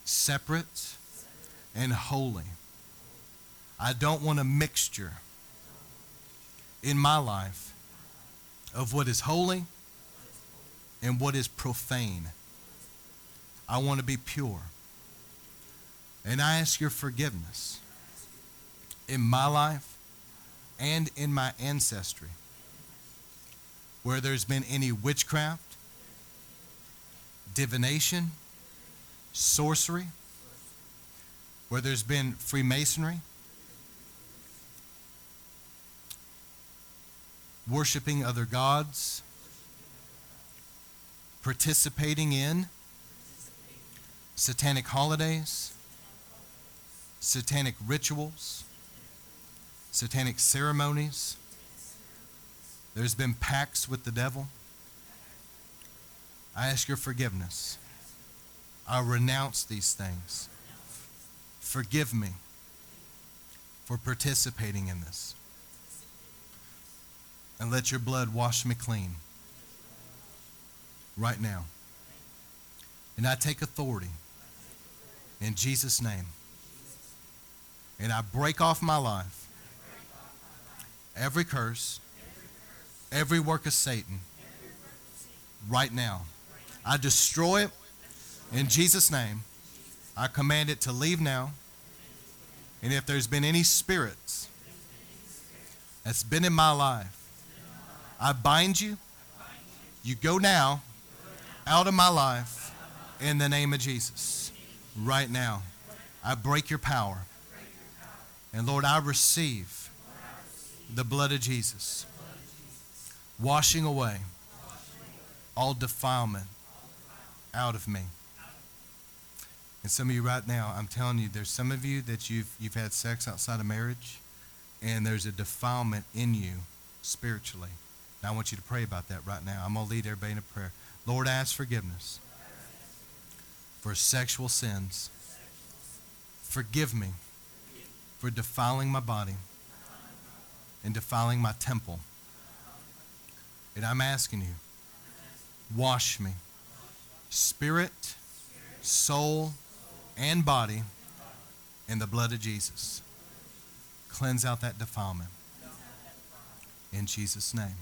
separate and holy. I don't want a mixture in my life of what is holy and what is profane. I want to be pure. And I ask your forgiveness in my life and in my ancestry where there's been any witchcraft, divination, sorcery, where there's been Freemasonry, worshiping other gods, participating in satanic holidays, satanic rituals, satanic ceremonies. There's been pacts with the devil. I ask your forgiveness. I renounce these things. Forgive me for participating in this. And let your blood wash me clean right now. And I take authority in Jesus' name. And I break off my life every curse, every work of Satan right now. I destroy it in Jesus' name. I command it to leave now. And if there's been any spirits that's been in my life, I bind you. You go now out of my life in the name of Jesus. Right now. I break your power. And Lord, I receive the blood of Jesus, washing away all defilement out of me. And some of you right now, I'm telling you, there's some of you that you've, you've had sex outside of marriage, and there's a defilement in you spiritually. Now, I want you to pray about that right now. I'm going to lead everybody in a prayer. Lord, ask forgiveness for sexual sins. Forgive me for defiling my body and defiling my temple. And I'm asking you, wash me, spirit, soul, and body in the blood of Jesus. Cleanse out that defilement. In Jesus' name.